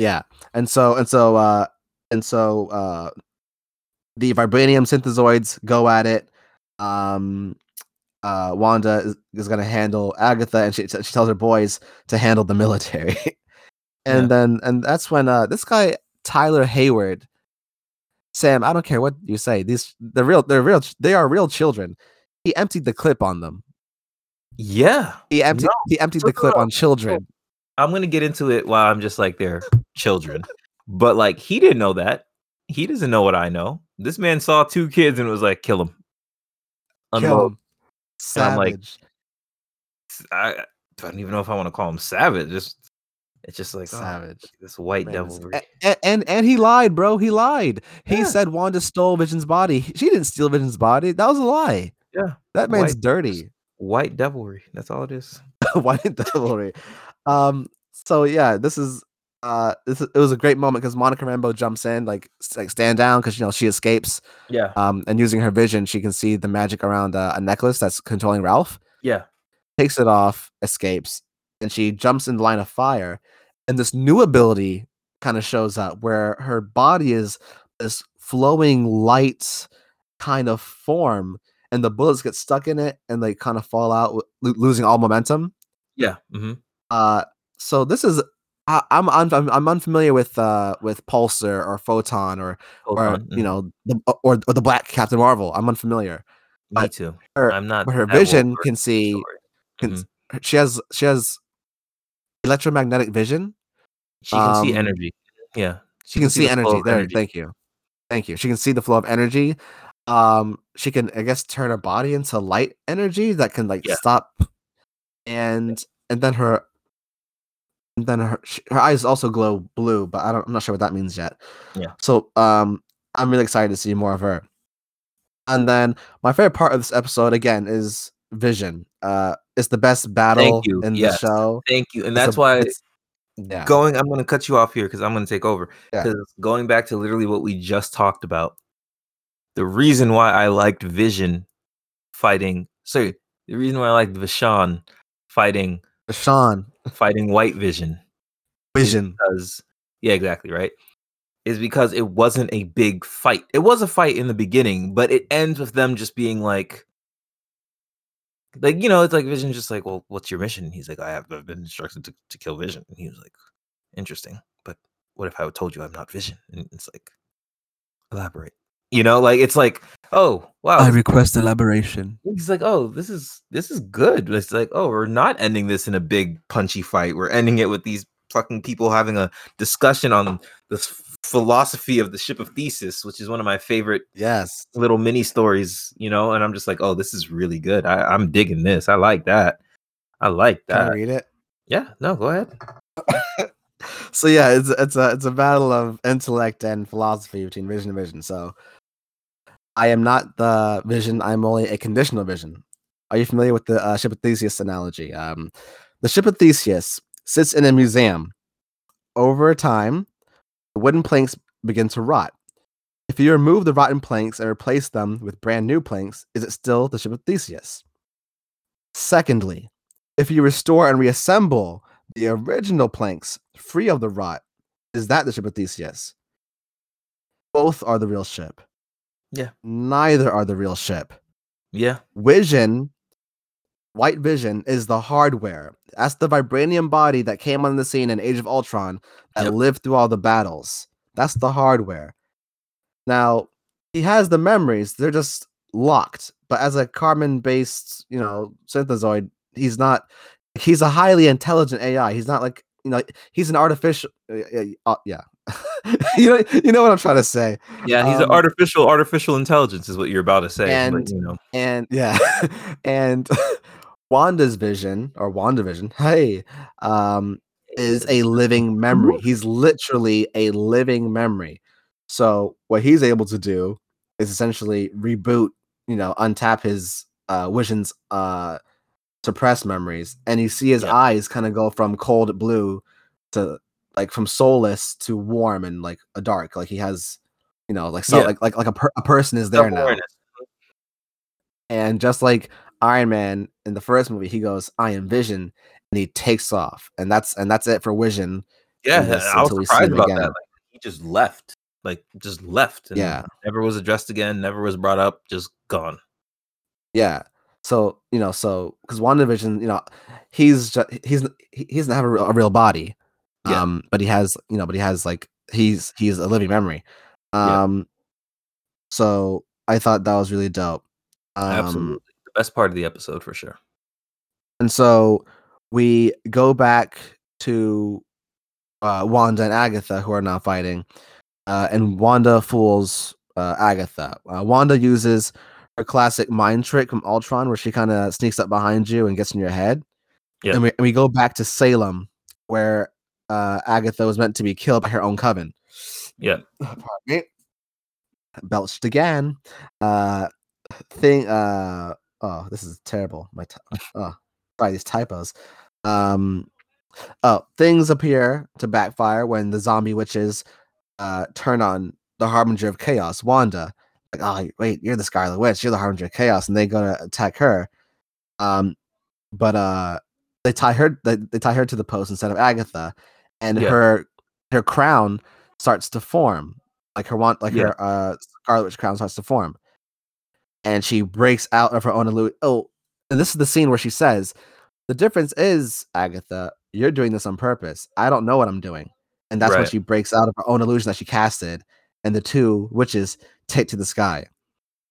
Yeah. And so and so uh and so uh the vibranium synthezoids go at it. Um uh Wanda is, is gonna handle Agatha and she she tells her boys to handle the military. and Yeah. then and that's when uh this guy Tyler Hayward Sam, I don't care what you say. These they're real they're real they are real children. He emptied the clip on them. Yeah. He emptied No, he emptied the clip on children. I'm gonna get into it while I'm just like they're children. But like he didn't know that. He doesn't know what I know. This man saw two kids and was like, kill him. Kill him. I'm like, Savage. I, don't even know if I want to call him savage. Just it's just like oh, Savage. this white Man, devilry. And, and and he lied, bro. He lied. He Yeah. said Wanda stole Vision's body. She didn't steal Vision's body. That was a lie. Yeah, That man's White- dirty. White devilry. That's all it is. White devilry. Um. So yeah, this is uh, this it was a great moment because Monica Rambeau jumps in, like like stand down because you know she escapes. Yeah. Um, and using her vision, she can see the magic around uh, a necklace that's controlling Ralph. Yeah. takes it off, escapes, and she jumps in the line of fire. And this new ability kind of shows up where her body is this flowing light kind of form, and the bullets get stuck in it and they kind of fall out, lo- losing all momentum. Yeah. hmm Uh, so this is. I, I'm, I'm I'm I'm unfamiliar with uh with Pulsar or Photon or or you know the or, or the Black Captain Marvel. I'm unfamiliar. me but too. her- I'm not. But her vision can see can, Mhm. she has she has electromagnetic vision. She can see um, energy. Yeah. She can see the flow energy. There, thank you, thank you. She can see the flow of energy. Um, she can, I guess, turn her body into light energy that can like Yeah. stop, and and then her, and then her her eyes also glow blue, but I don't, I'm not sure what that means yet. Yeah. So um, I'm really excited to see more of her. And then my favorite part of this episode again is Vision. Uh, it's the best battle in Yes. the show. Thank you. And that's a- why it's- yeah. going i'm going to cut you off here because i'm going to take over Yeah. because going back to literally what we just talked about the reason why i liked vision fighting sorry the reason why i liked Vishawn fighting Sean fighting white vision. Vision. because yeah exactly right? Is because it wasn't a big fight. It was a fight in the beginning but it ends with them just being like like you know it's like vision just like well what's your mission? He's like i have I've been instructed to, to kill vision. And he was like interesting but what if i told you i'm not vision? And it's like elaborate you know like it's like oh wow I request elaboration. he's like oh this is this is good it's like oh we're not ending this in a big punchy fight we're ending it with these fucking people having a discussion on this philosophy of the ship of Theseus which is one of my favorite Yes. little mini stories you know and i'm just like oh this is really good I, i'm digging this i like that i like Can I that read it? yeah no go ahead so yeah, it's it's a it's a battle of intellect and philosophy between Vision and Vision. So I am not the vision. I'm only a conditional vision. Are you familiar with the uh, ship of Theseus analogy? Um, the ship of Theseus sits in a museum. Over time, the wooden planks begin to rot. If you remove the rotten planks and replace them with brand new planks, is it still the ship of Theseus? Secondly, if you restore and reassemble the original planks free of the rot, is that the ship of Theseus? Both are the real ship. Yeah. Neither are the real ship. Yeah. Vision, White Vision, is the hardware. That's the vibranium body that came on the scene in Age of Ultron that Yep. lived through all the battles. That's the hardware. Now, he has the memories, they're just locked. But as a carbon based, you know, synthezoid, he's not, he's a highly intelligent AI. He's not like, you know, he's an artificial, uh, uh, yeah. you know, you know what I'm trying to say. Yeah. He's Um, an artificial artificial intelligence, is what you're about to say. but, and- you know, and yeah and wanda's vision or wandavision hey um is a living memory he's literally a living memory so what he's able to do is essentially reboot you know untap his uh vision's uh suppressed memories and you see his Yeah. eyes kind of go from cold blue to like from soulless to warm and like a dark like he has you know like so Yeah. like like like a, per- a person is there now and just like Iron Man in the first movie, he goes, "I am Vision," and he takes off, and that's and that's it for Vision. Yeah, this I was surprised about again. that. Like, he just left, like just left. And Yeah. never was addressed again. Never was brought up. Just gone. Yeah. So you know, so because WandaVision, you know, he's just he's he he doesn't have a a real body, Yeah. um, but he has you know, but he has like he's he's a living memory. Yeah. Um, so I thought that was really dope. Um, Absolutely, the best part of the episode for sure. And so we go back to uh, Wanda and Agatha, who are now fighting. Uh, and Wanda fools uh, Agatha. Uh, Wanda uses her classic mind trick from Ultron, where she kind of sneaks up behind you and gets in your head. Yeah. And we, and we go back to Salem, where uh, Agatha was meant to be killed by her own coven. Yeah. Pardon me. Belched again. Uh, thing. Uh, oh, this is terrible. My t- oh, sorry, these typos. Um, oh, things appear to backfire when the zombie witches uh turn on the harbinger of chaos, Wanda. Like, oh wait, you're the Scarlet Witch, you're the harbinger of chaos, and they go to attack her. Um, but uh, they tie her. They, they tie her to the post instead of Agatha, and Yeah. her her crown starts to form. Like her want, like Yeah. her uh Scarlet Witch crown starts to form, and she breaks out of her own illusion. Oh, and this is the scene where she says, "The difference is, Agatha, you're doing this on purpose. I don't know what I'm doing." And that's when she breaks out of her own illusion that she casted, and the two witches take to the sky.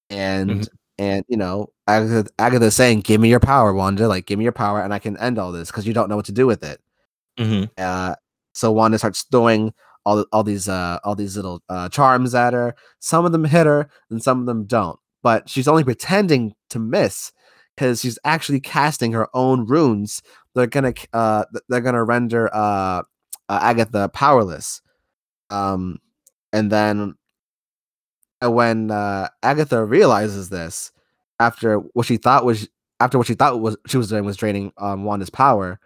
And Mhm. and you know, Agatha, Agatha's saying, "Give me your power, Wanda. Like, give me your power, and I can end all this because you don't know what to do with it." hmm Uh, so Wanda starts throwing all all these uh all these little uh charms at her. Some of them hit her, and some of them don't. But she's only pretending to miss because she's actually casting her own runes. They're gonna uh they're gonna render uh, uh Agatha powerless. Um, and then uh, when uh, Agatha realizes this after what she thought was after what she thought was she was doing was draining um Wanda's power,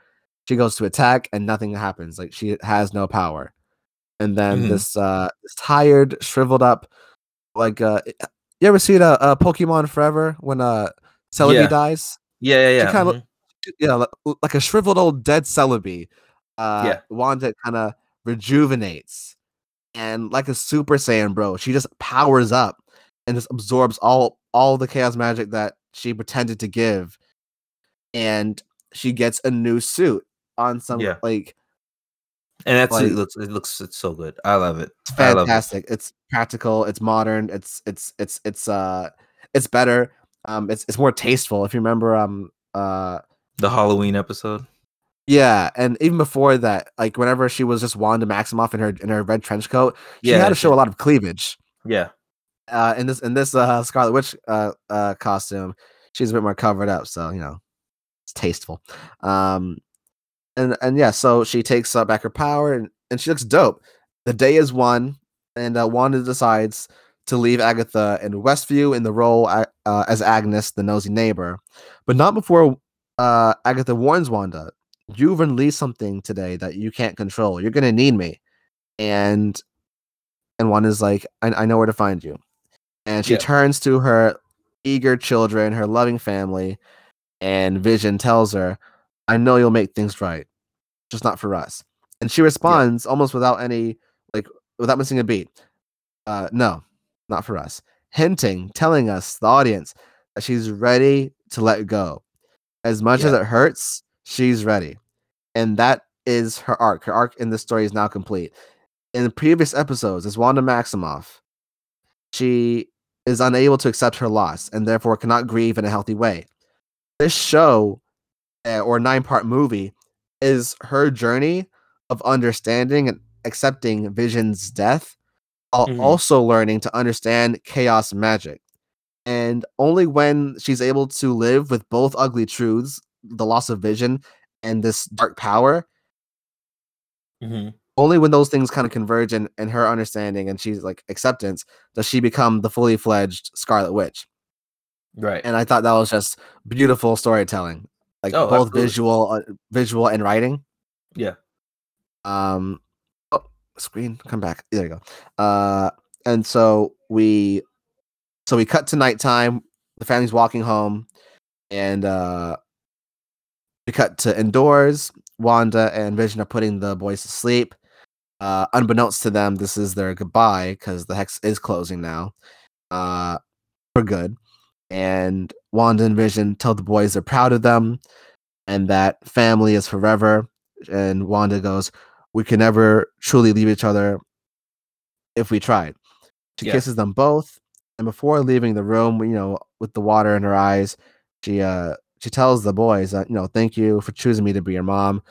she goes to attack and nothing happens. Like she has no power. And then Mhm. this uh this tired, shriveled up, like uh you ever seen a, uh, Pokemon Forever when uh Celebi Yeah. dies? Yeah, yeah, yeah. kinda mhm. Yeah, li- like a shriveled old dead Celebi. Uh Yeah. Wanda kind of rejuvenates. And like a Super Saiyan, bro, she just powers up and just absorbs all all the chaos magic that she pretended to give. And she gets a new suit on some Yeah. like and that's like- it. Looks it looks it's so good. I love it. it's love it. fantastic. It's practical, it's modern, it's it's it's it's uh it's better. Um it's it's more tasteful. If you remember um uh The Halloween episode. yeah, and even before that, like whenever she was just Wanda Maximoff in her in her red trench coat, she Yeah, had to show a lot of cleavage. Yeah, Uh in this in this uh Scarlet Witch uh uh costume, she's a bit more covered up, so you know, it's tasteful. Um and and yeah, so she takes uh, back her power and, and she looks dope. The day is won, and uh, Wanda decides to leave Agatha in Westview in the role uh, as Agnes, the nosy neighbor, but not before uh, Agatha warns Wanda, "You've unleashed something today that you can't control. You're gonna need me." And and Wanda's like, "I, I know where to find you." And she Yeah. turns to her eager children, her loving family, and Vision tells her, "I know you'll make things right, just not for us." And she responds almost without any like without missing a beat. Uh, no, not for us. Hinting, telling us, the audience, that she's ready to let go. As much as it hurts, she's ready. And that is her arc. Her arc in this story is now complete. In the previous episodes, as Wanda Maximoff, she is unable to accept her loss and therefore cannot grieve in a healthy way. This show or nine part movie is her journey of understanding and accepting Vision's death, while Mhm. also learning to understand chaos magic. And only when she's able to live with both ugly truths, the loss of vision and this dark power, Mhm. only when those things kind of converge in, in her understanding and she's like acceptance, does she become the fully fledged Scarlet Witch. Right. And I thought that was just beautiful storytelling, like Oh, both absolutely. visual, uh, visual and writing. Yeah. Um, oh, screen, come back. There you go. Uh, and so we, so we cut to nighttime. The family's walking home, and uh, we cut to indoors. Wanda and Vision are putting the boys to sleep. Uh, unbeknownst to them, this is their goodbye because the hex is closing now, uh, for good. And Wanda and Vision tell the boys they're proud of them, and that family is forever. And Wanda goes, "We can never truly leave each other if we tried." She Yeah. kisses them both, and before leaving the room, you know, with the water in her eyes, she uh she tells the boys that you know, thank you for choosing me to be your mom.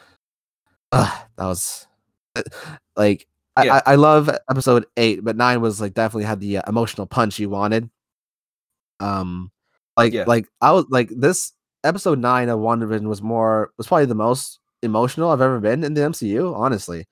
Ugh, that was like I, Yeah. I, I love episode eight, but nine was like definitely had the uh, emotional punch you wanted. Um, like Yeah. like I was like this episode nine of WandaVision was more was probably the most emotional I've ever been in the MCU. Honestly,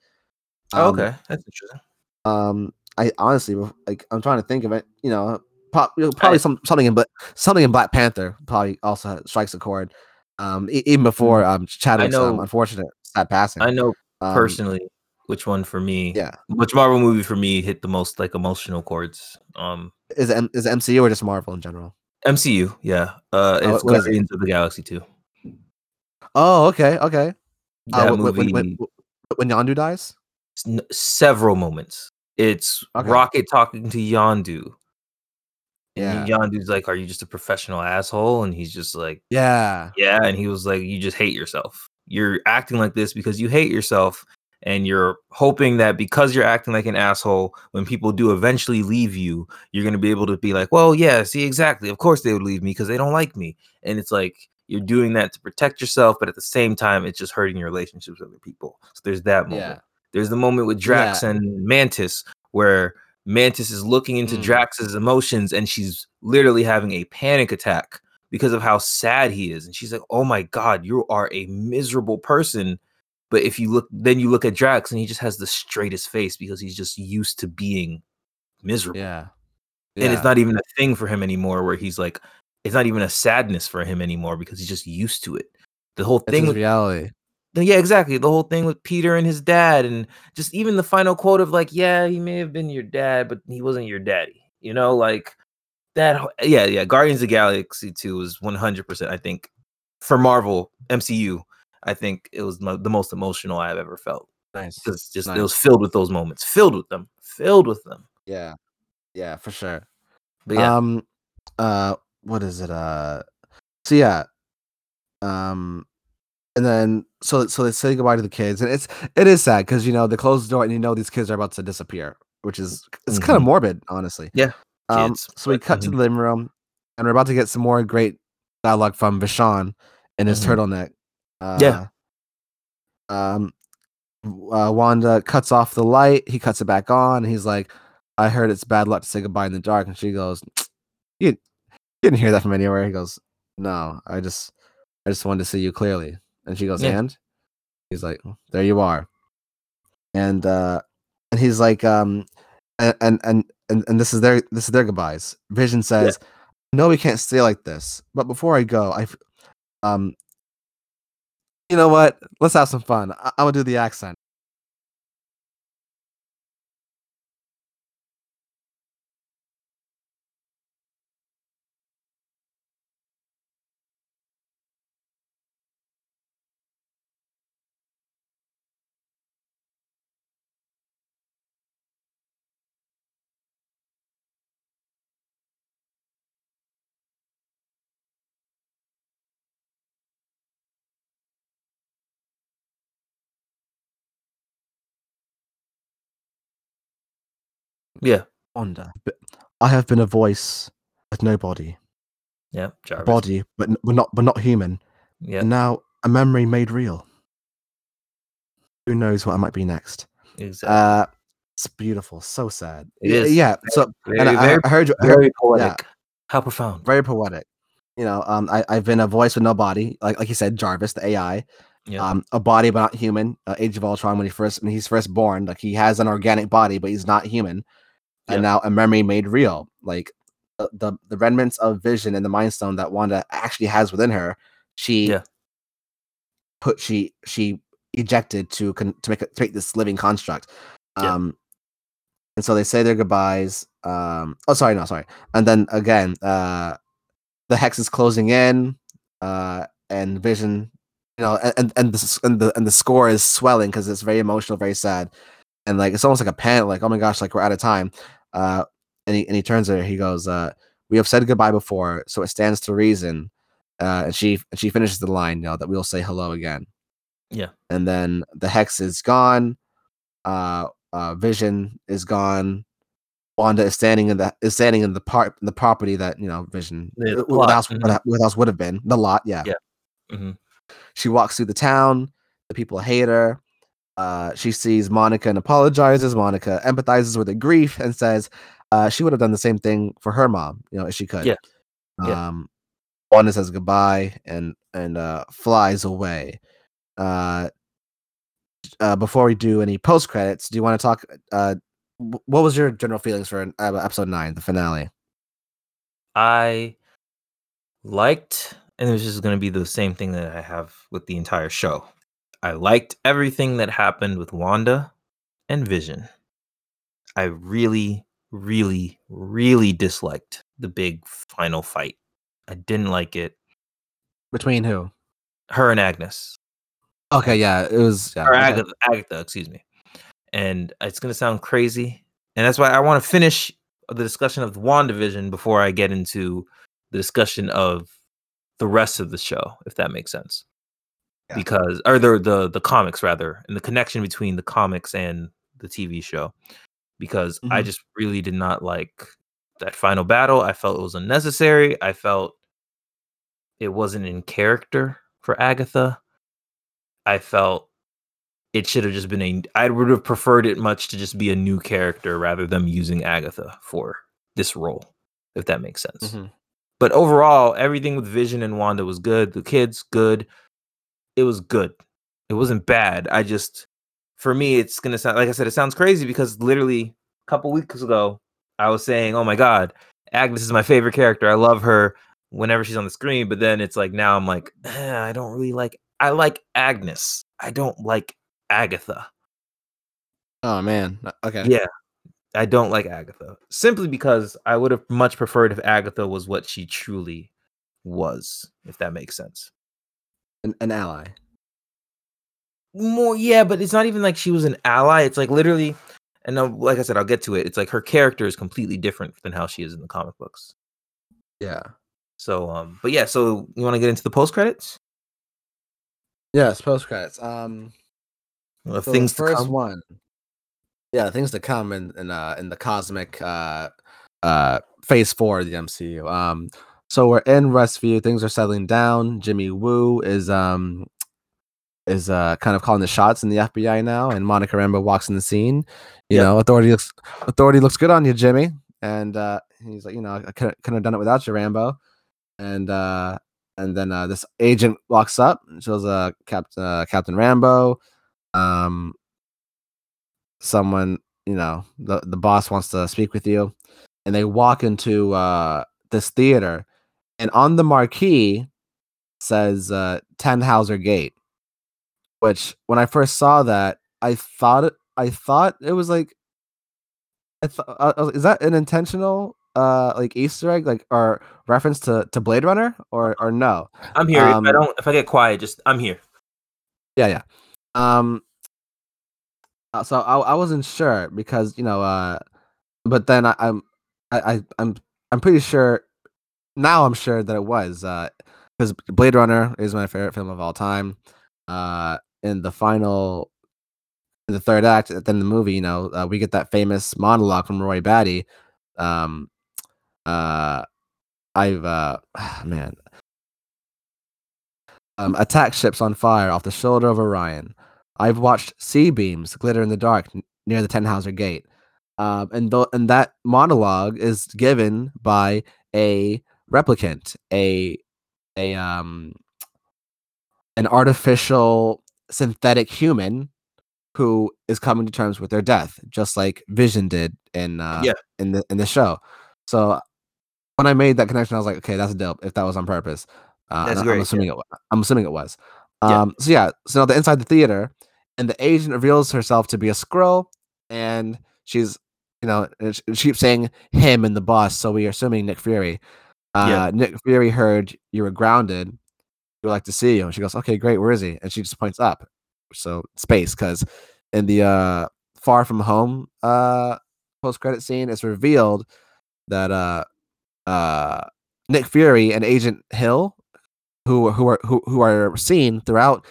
Oh, Um, okay. That's interesting. um I honestly like I'm trying to think of it you know pro- probably I- some something in but something in black panther probably also strikes a chord um even before um chadwick's um, Mm. know- unfortunate sad passing I know um, personally which one for me. yeah Which Marvel movie for me hit the most like emotional chords. Um, is it, is it mcu or just marvel in general MCU. Yeah. Uh, Oh, it's what is it? Guardians of the Galaxy too. oh okay okay That uh, when, movie. when, when, when yondu dies several moments. It's Okay. Rocket talking to Yondu. yeah And Yondu's like, "Are you just a professional asshole?" And he's just like, yeah "Yeah." And he was like, "You just hate yourself. You're acting like this because you hate yourself, and you're hoping that because you're acting like an asshole, when people do eventually leave you, you're gonna be able to be like, well, yeah, see, exactly. Of course they would leave me because they don't like me. And it's like you're doing that to protect yourself, but at the same time, it's just hurting your relationships with other people. So there's that moment. yeah There's the moment with Drax Yeah. and Mantis where Mantis is looking into Mm. Drax's emotions and she's literally having a panic attack because of how sad he is. And she's like, "Oh my god, you are a miserable person." But if you look then you look at Drax and he just has the straightest face because he's just used to being miserable. yeah And it's not even a thing for him anymore where he's like it's not even a sadness for him anymore because he's just used to it. The whole thing with reality yeah, exactly. The whole thing with Peter and his dad, and just even the final quote of like, "Yeah, he may have been your dad, but he wasn't your daddy." You know, like that. Yeah, yeah. Guardians of the Galaxy Two was one hundred percent. I think for Marvel MCU, I think it was mo- the most emotional I've ever felt nice because just it was filled with those moments, filled with them, filled with them. yeah yeah for sure But yeah, Um uh what is it? Uh so yeah. Um and then so so they say goodbye to the kids. And it's it is sad because you know they close the door and you know these kids are about to disappear, which is it's kind of morbid, honestly. Yeah, Um kids, so we cut to mhm. the living room and we're about to get some more great dialogue from Vishawn in his Mhm. turtleneck. Uh, Yeah. Um uh, Wanda cuts off the light, he cuts it back on, he's like, I heard it's bad luck to say goodbye in the dark, and she goes, You didn't hear that from anywhere. He goes, No, I just I just wanted to see you clearly. And she goes, Yeah. And he's like, There you are. And uh and he's like, um and and, and and, and this is their this is their goodbyes. Vision says, "No, we can't stay like this. But before I go, I, um, you know what? Let's have some fun. I- I'm gonna do the accent. Yeah. Wanda. But I have been a voice with no body, Yeah. Jarvis. body, but but not but not human. Yeah. And now a memory made real. Who knows what I might be next? Exactly. Uh, it's beautiful, so sad. It Yeah, So very, and I, very, I heard you. I heard- very poetic. How profound. very poetic. You know, um, I, I've been a voice with no body, like like you said, Jarvis, the AI. Yeah. Um, a body but not human. Uh, Age of Ultron, when he first when he's first born, like he has an organic body, but he's not human. And now a memory made real, like the, the the remnants of vision and the Mind Stone that Wanda actually has within her. She Yeah. put she she ejected to con- to make it to make this living construct. Yeah. Um, and so they say their goodbyes. Um, oh, sorry, no, sorry. And then again, uh, the hex is closing in, uh, and Vision, you know, and and, and the and the and the score is swelling because it's very emotional, very sad, and like it's almost like a panic, like oh my gosh, like we're out of time. Uh, and he and he turns her, he goes, uh, "We have said goodbye before, so it stands to reason." Uh, and she and she finishes the line, you know, that we'll say hello again. Yeah. And then the hex is gone. Uh, uh, Vision is gone. Wanda is standing in the is standing in the part the property that you know Vision The what else what, else would have been the lot yeah. Yeah. Mhm. She walks through the town. The people hate her. Uh, she sees Monica and apologizes. Monica empathizes with her grief and says uh, she would have done the same thing for her mom, you know, if she could. Yeah. Yeah. Um, Wanda says goodbye and and uh, flies away. Uh, uh, before we do any post credits, do you want to talk? Uh, what was your general feelings for uh, episode nine, the finale? I liked, and this is going to be the same thing that I have with the entire show. I liked everything that happened with Wanda and Vision. I really, really, really disliked the big final fight. I didn't like it. Between who? Her and Agnes. Okay, yeah, it was. Yeah, or. Agatha, Agatha, excuse me. And it's gonna sound crazy, and that's why I want to finish the discussion of the WandaVision before I get into the discussion of the rest of the show, if that makes sense. Yeah. Because, or the the the comics rather, and the connection between the comics and the TV show, because I Mhm. just really did not like that final battle. I felt it was unnecessary. I felt it wasn't in character for Agatha. I felt it should have just been a. I would have preferred it much to just be a new character rather than using Agatha for this role, if that makes sense. Mhm. But overall, everything with Vision and Wanda was good. The kids, good. It was good. It wasn't bad. I just, for me, it's gonna sound like I said. It sounds crazy because literally a couple weeks ago, I was saying, "Oh my god, Agnes is my favorite character. I love her whenever she's on the screen." But then it's like now I'm like, eh, I don't really like. I like Agnes. I don't like Agatha. Oh man. Uh, Okay. Yeah. I don't like Agatha simply because I would have much preferred if Agatha was what she truly was, if that makes sense. An, an ally. More, yeah, but it's not even like she was an ally. It's like literally, and uh, like I said, I'll get to it. It's like her character is completely different than how she is in the comic books. Yeah. So, um, but yeah, so you want to get into the post credits? Yes. Post credits. Um. Well, So things first come? one. Yeah, things to come in in uh in the cosmic uh uh phase four of the MCU. Um so we're in Westview, things are settling down. Jimmy Woo is um is uh kind of calling the shots in the FBI now, and Monica Rambeau walks in the scene. You Yep. know, authority looks authority looks good on you, Jimmy. And uh he's like, you know, I couldn't couldn't have done it without you, Rambeau. And uh and then uh this agent walks up and shows uh Captain uh, Captain Rambeau um someone you know the the boss wants to speak with you, and they walk into uh, this theater, and on the marquee says uh, Tannhauser Gate, which when I first saw that, I thought it, I thought it was like, I th- is that an intentional uh like Easter egg like or reference to to Blade Runner or or no? I'm here. if Um, I don't, if I get quiet, just I'm here. Yeah, yeah. Um. uh, So I I wasn't sure because you know uh, but then I, I'm I, I I'm I'm pretty sure now I'm sure that it was uh because Blade Runner is my favorite film of all time. Uh, in the final, in the third act, at the movie, you know, uh, we get that famous monologue from Roy Batty. Um, uh, I've uh, man, um, attack ships on fire off the shoulder of Orion. I've watched C-beams glitter in the dark near the Tannhauser Gate. Um, and th- and that monologue is given by a replicant, a a um an artificial synthetic human who is coming to terms with their death, just like Vision did in uh, Yeah. in the in the show. So when I made that connection, I was like, okay, that's a dope. If that was on purpose, uh, That's great, I'm yeah. assuming it. wa- I'm assuming it was. Yeah. Um, so yeah, so now they're inside the theater, and the agent reveals herself to be a Skrull, and she's, you know, she keeps saying him and the boss. So we are assuming Nick Fury. Uh, Yeah. Nick Fury heard you were grounded. We would like to see you. And she goes, okay, great. Where is he? And she just points up. So space, because in the uh, Far From Home uh, post credit scene, it's revealed that uh, uh, Nick Fury and Agent Hill, who who are who, who are seen throughout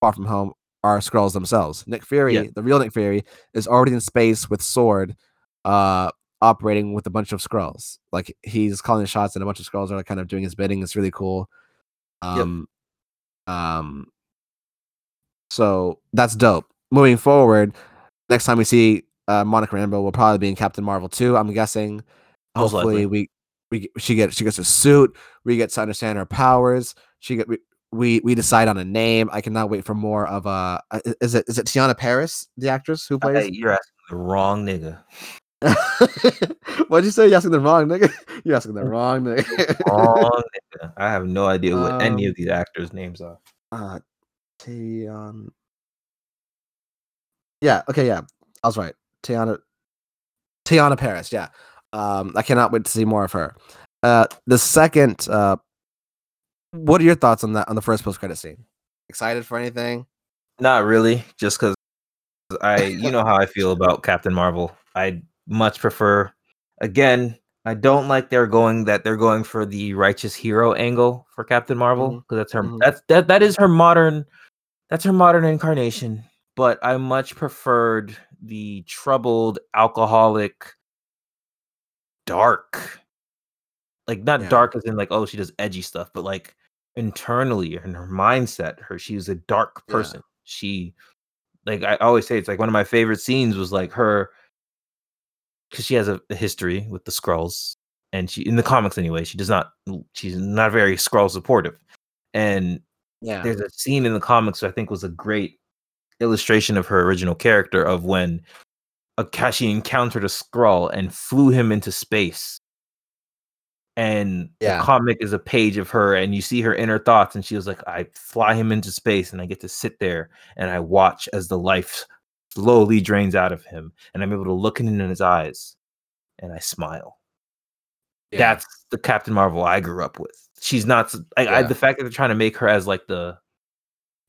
Far From Home, are Skrulls themselves. Nick Fury, Yeah. the real Nick Fury, is already in space with Sword, uh, operating with a bunch of Skrulls. Like he's calling the shots, and a bunch of Skrulls are like, kind of doing his bidding. It's really cool. Yep. Um, um, so that's dope. Moving forward, next time we see uh, Monica Rambeau will probably be in Captain Marvel 2, I'm guessing. Most Hopefully likely. we we she gets she gets a suit, we get to understand her powers. She get we, we we decide on a name. I cannot wait for more of uh uh, is it is it Teyonah Parris, the actress who Hey, plays you're asking the wrong nigga. What'd you say? you're asking the wrong nigga? You're asking the wrong nigga. Wrong nigga. I have no idea what any Um, of these actors' names are. uh Teyonah Yeah, okay, yeah. I was right. Teyonah Teyonah Parris, yeah. Um I cannot wait to see more of her. Uh the second uh what are your thoughts on that on the first post credit scene? Excited for anything? Not really, just because I, you know how I feel about Captain Marvel. I much prefer. Again, I don't like they're going that they're going for the righteous hero angle for Captain Marvel because that's her. mhm. That's that that is her modern. That's her modern incarnation. But I much preferred the troubled, alcoholic, dark. Like not Yeah. dark as in like oh she does edgy stuff, but like internally in her mindset, her she's a dark Yeah. person. She like I always say it's like one of my favorite scenes was like her because she has a, a history with the Skrulls, and she in the comics anyway, she does not she's not very Skrull supportive. And Yeah. there's a scene in the comics that I think was a great illustration of her original character of when Akashi encountered a Skrull and flew him into space. And Yeah. the comic is a page of her, and you see her inner thoughts. And she was like, I fly him into space, and I get to sit there and I watch as the life slowly drains out of him. And I'm able to look in his eyes and I smile. yeah. That's the Captain Marvel I grew up with. She's not I, I, Yeah. the fact that they're trying to make her as like the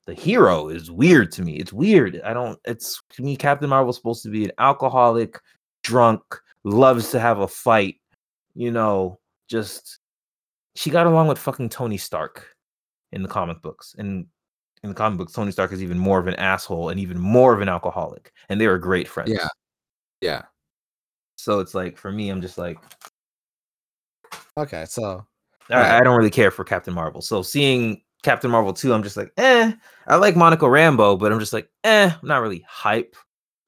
the hero is weird to me. It's weird. I don't. It's to me, Captain Marvel's supposed to be an alcoholic, drunk, loves to have a fight. You know, just she got along with fucking Tony Stark in the comic books. And in the comic books, Tony Stark is even more of an asshole and even more of an alcoholic. And they were great friends. Yeah. Yeah. So it's like for me, I'm just like Okay, so I, I don't really care for Captain Marvel. So seeing Captain Marvel 2, I'm just like, eh. I like Monica Rambeau, but I'm just like, eh, I'm not really hype.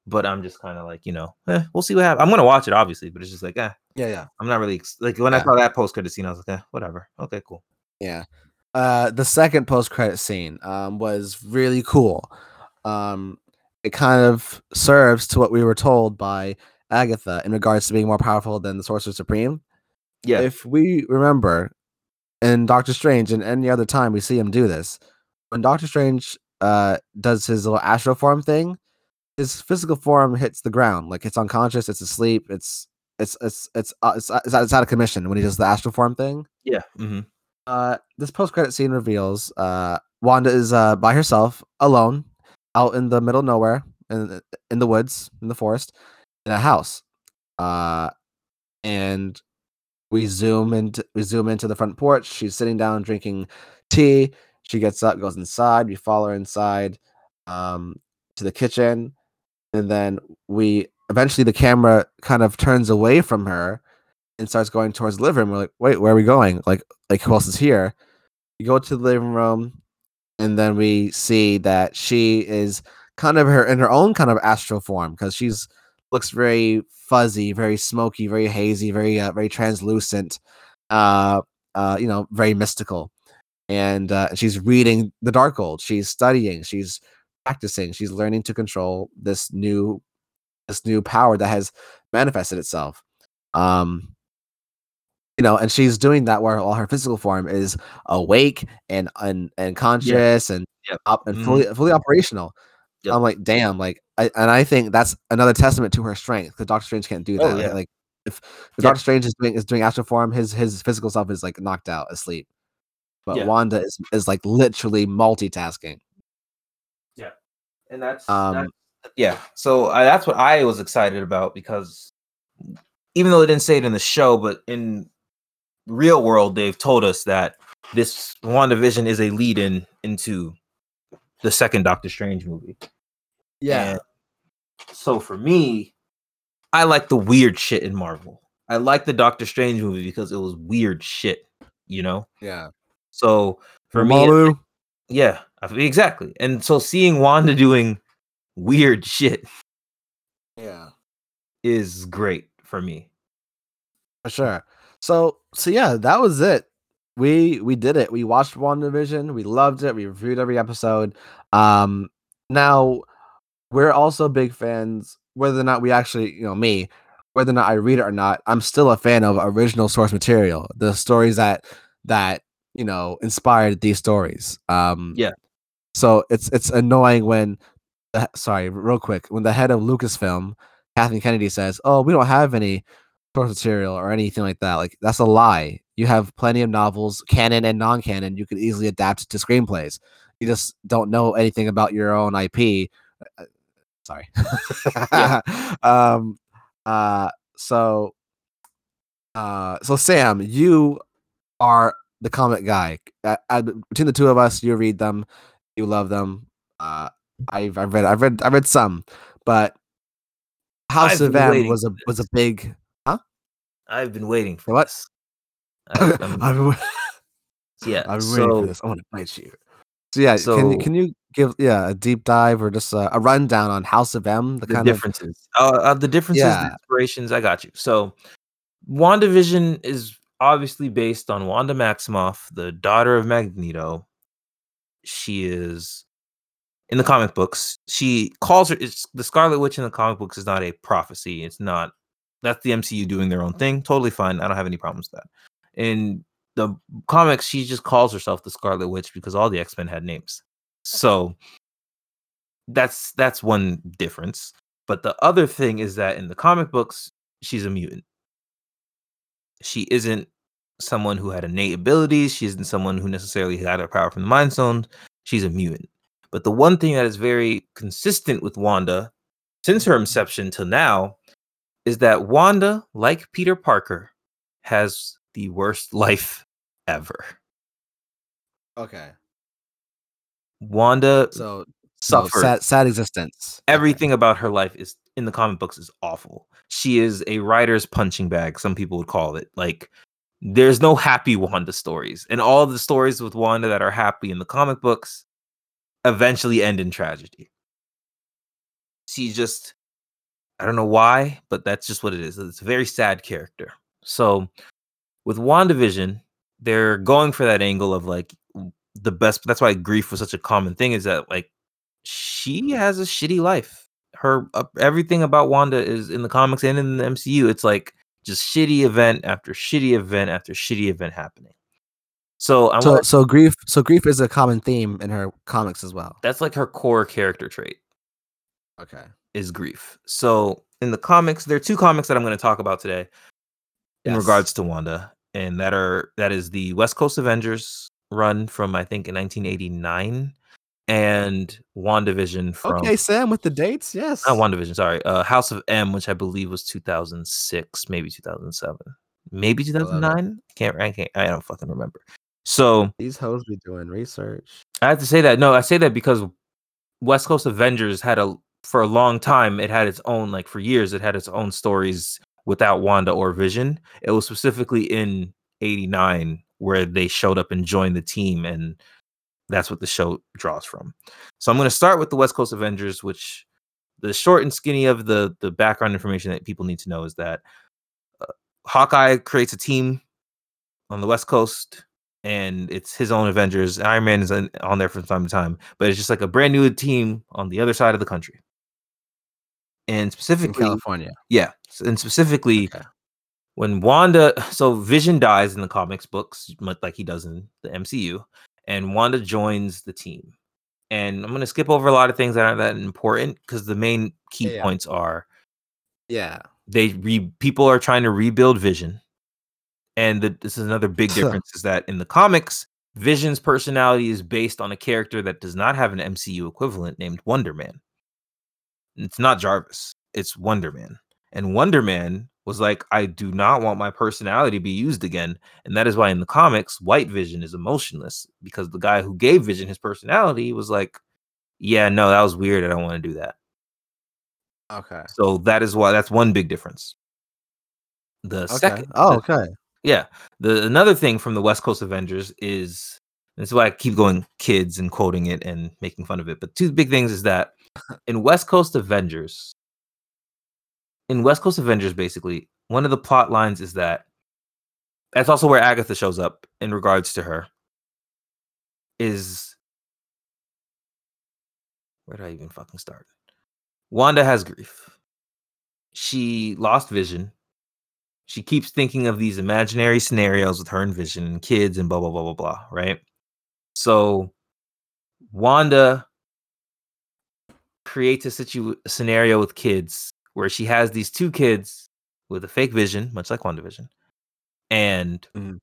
But I'm just kind of like, you know, eh, we'll see what happens. I'm gonna watch it, obviously, but it's just like, eh, yeah, yeah. I'm not really ex- like when I saw that post credit scene, I was like, eh, whatever. Okay, cool. Yeah. Uh the second post credit scene um was really cool. Um it kind of serves to what we were told by Agatha in regards to being more powerful than the Sorcerer Supreme. Yeah. If we remember in Doctor Strange and any other time we see him do this, when Doctor Strange uh does his little astral form thing, his physical form hits the ground, like it's unconscious, it's asleep, it's it's it's it's uh, it's, it's, it's out of commission when he does the astral form thing. yeah. hmm Uh, this post credit scene reveals uh Wanda is uh by herself, alone, out in the middle of nowhere, in the- in the woods, in the forest, in a house. Uh, and we zoom into we zoom into the front porch. She's sitting down drinking tea. She gets up, goes inside. We follow her inside, um, to the kitchen, and then we eventually the camera kind of turns away from her and starts going towards the living room. We're like, wait, where are we going? Like, like who else is here? We go to the living room, and then we see that she is kind of her in her own kind of astral form because she's looks very fuzzy, very smoky, very hazy, very uh, very translucent, uh, uh, you know, very mystical. And uh, she's reading the Darkhold. She's studying. She's practicing. She's learning to control this new this new power that has manifested itself. Um, you know, and she's doing that where all her physical form is awake and and, and conscious and Yep. up and Mhm. fully fully operational. Yep. I'm like, damn, like, I, and I think that's another testament to her strength because Doctor Strange can't do Oh, that. Like- yeah. Like, if, Yeah. Doctor Strange is doing is doing astral form, his his physical self is like knocked out, asleep. But Yeah. Wanda is is like literally multitasking. Yeah, and that's, Um, that's- yeah so I, that's what i was excited about because even though they didn't say it in the show but in real world they've told us that this WandaVision is a lead in into the second doctor strange movie And so for me i like the weird shit in marvel i like the doctor strange movie because it was weird shit you know yeah. so for me. Yeah, exactly. And so seeing Wanda doing weird shit yeah. is great for me. For sure. So so yeah, that was it. We we did it. We watched WandaVision. We loved it. We reviewed every episode. Um now we're also big fans, whether or not we actually, you know, me, whether or not I read it or not, I'm still a fan of original source material. The stories that that, you know, inspired these stories. Um Yeah. So it's it's annoying when the, sorry, real quick, when the head of Lucasfilm, Kathleen Kennedy says, "Oh, we don't have any source material or anything like that. Like that's a lie. You have plenty of novels, canon and non-canon. You could easily adapt to screenplays. You just don't know anything about your own IP. Uh, Sorry. um. Uh. So. Uh. So Sam, you are the comic guy. Uh, uh, between the two of us, you read them, you love them. Uh. I've I've read I've read I've read some, but House I've of M was a was a big I've been waiting for What? this. I, I've been, yeah. I've been waiting for this. I want to fight you. So yeah, can So- you can you give yeah a deep dive or just a, a rundown on House of M? The, the kind of differences, uh, uh, the differences, Yeah. the inspirations. I got you. So, WandaVision is obviously based on Wanda Maximoff, the daughter of Magneto. She is in the comic books. She calls her. It's the Scarlet Witch in the comic books is not a prophecy. It's not. That's the MCU doing their own thing. Totally fine. I don't have any problems with that. In the comics, she just calls herself the Scarlet Witch because all the X Men had names. So that's that's one difference. But the other thing is that in the comic books, she's a mutant. She isn't someone who had innate abilities. She isn't someone who necessarily had her power from the Mind Stone. She's a mutant. But the one thing that is very consistent with Wanda since her inception till now is that Wanda, like Peter Parker, has the worst life ever. okay. Wanda So suffered sad sad existence. Okay. everything about her life is in the comic books is awful. She is a writer's punching bag, some people would call it. Like there's no happy Wanda stories. And all the stories with Wanda that are happy in the comic books eventually end in tragedy. She just I don't know why, but that's just what it is. It's a very sad character. So with WandaVision, they're going for that angle of like the best that's why grief was such a common thing is that like she has a shitty life. Her uh, everything about Wanda is in the comics and in the MCU. It's like just shitty event after shitty event after shitty event happening. So I So want so grief so grief is a common theme in her comics as well. that's like her core character trait Okay. Is grief. So in the comics, there are two comics that I'm going to talk about today in Yes. regards to Wanda, and that are that is the West Coast Avengers run from I think in 1989 and WandaVision from Okay, Sam with the dates. Yes. not WandaVision, sorry, uh, House of M, which I believe was 2006, maybe 2007, maybe 2009. Can't I can't I don't fucking remember. So These hoes be doing research. I have to say that. No, I say that because West Coast Avengers had a for a long time. It had its own like for years. It had its own stories without Wanda or Vision. It was specifically in '89 where they showed up and joined the team, and that's what the show draws from. So I'm going to start with the West Coast Avengers, which the short and skinny of the the background information that people need to know is that uh, Hawkeye creates a team on the West Coast, and it's his own Avengers. Iron Man is on, on there from time to time, but it's just like a brand new team on the other side of the country. And In specifically, California. yeah, and specifically Okay. when Wanda, so Vision dies in the comics books, much like he does in the MCU, and Wanda joins the team. And I'm gonna skip over a lot of things that aren't that important because the main key yeah. points are Yeah. they re- people are trying to rebuild Vision, and the, this is another big difference is that in the comics, Vision's personality is based on a character that does not have an MCU equivalent named Wonder Man. It's not Jarvis; it's Wonder Man, and Wonder Man was like, "I do not want my personality to be used again," and that is why in the comics, White Vision is emotionless because the guy who gave Vision his personality was like, "Yeah, no, that was weird. I don't want to do that." Okay. So that is why that's one big difference. The Okay. second, Oh, okay. yeah, the another thing from the West Coast Avengers is this is why I keep going kids and quoting it and making fun of it. But two big things is that in West Coast Avengers, in West Coast Avengers, basically one of the plot lines is that that's also where Agatha shows up in regards to her. Is where do I even fucking start? Wanda has grief. She lost vision. She keeps thinking of these imaginary scenarios with her and Vision and kids and blah blah blah blah blah, right? So Wanda creates a situ- a scenario with kids where she has these two kids with a fake vision, much like WandaVision. And Mhm.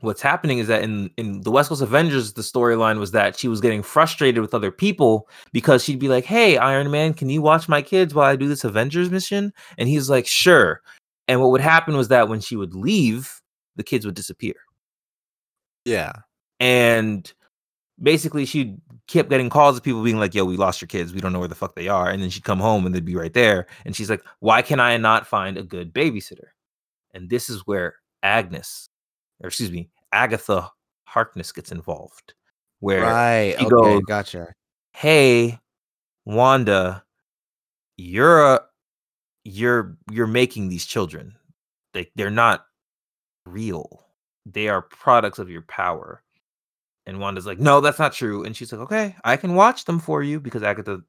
what's happening is that in in the West Coast Avengers, the storyline was that she was getting frustrated with other people because she'd be like, "Hey, Iron Man, can you watch my kids while I do this Avengers mission?" And he's like, "Sure." And what would happen was that when she would leave, the kids would disappear. Yeah. And basically, she kept getting calls of people being like, "Yo, we lost your kids. We don't know where the fuck they are." And then she'd come home and they'd be right there. And she's like, "Why can I not find a good babysitter?" And this is where Agnes, or excuse me, Agatha Harkness gets involved. Where Right. Okay. goes- Gotcha. hey wanda you're a you're you're making these children like they're not real they are products of your power and wanda's like no that's not true and she's like okay i can watch them for you because agatha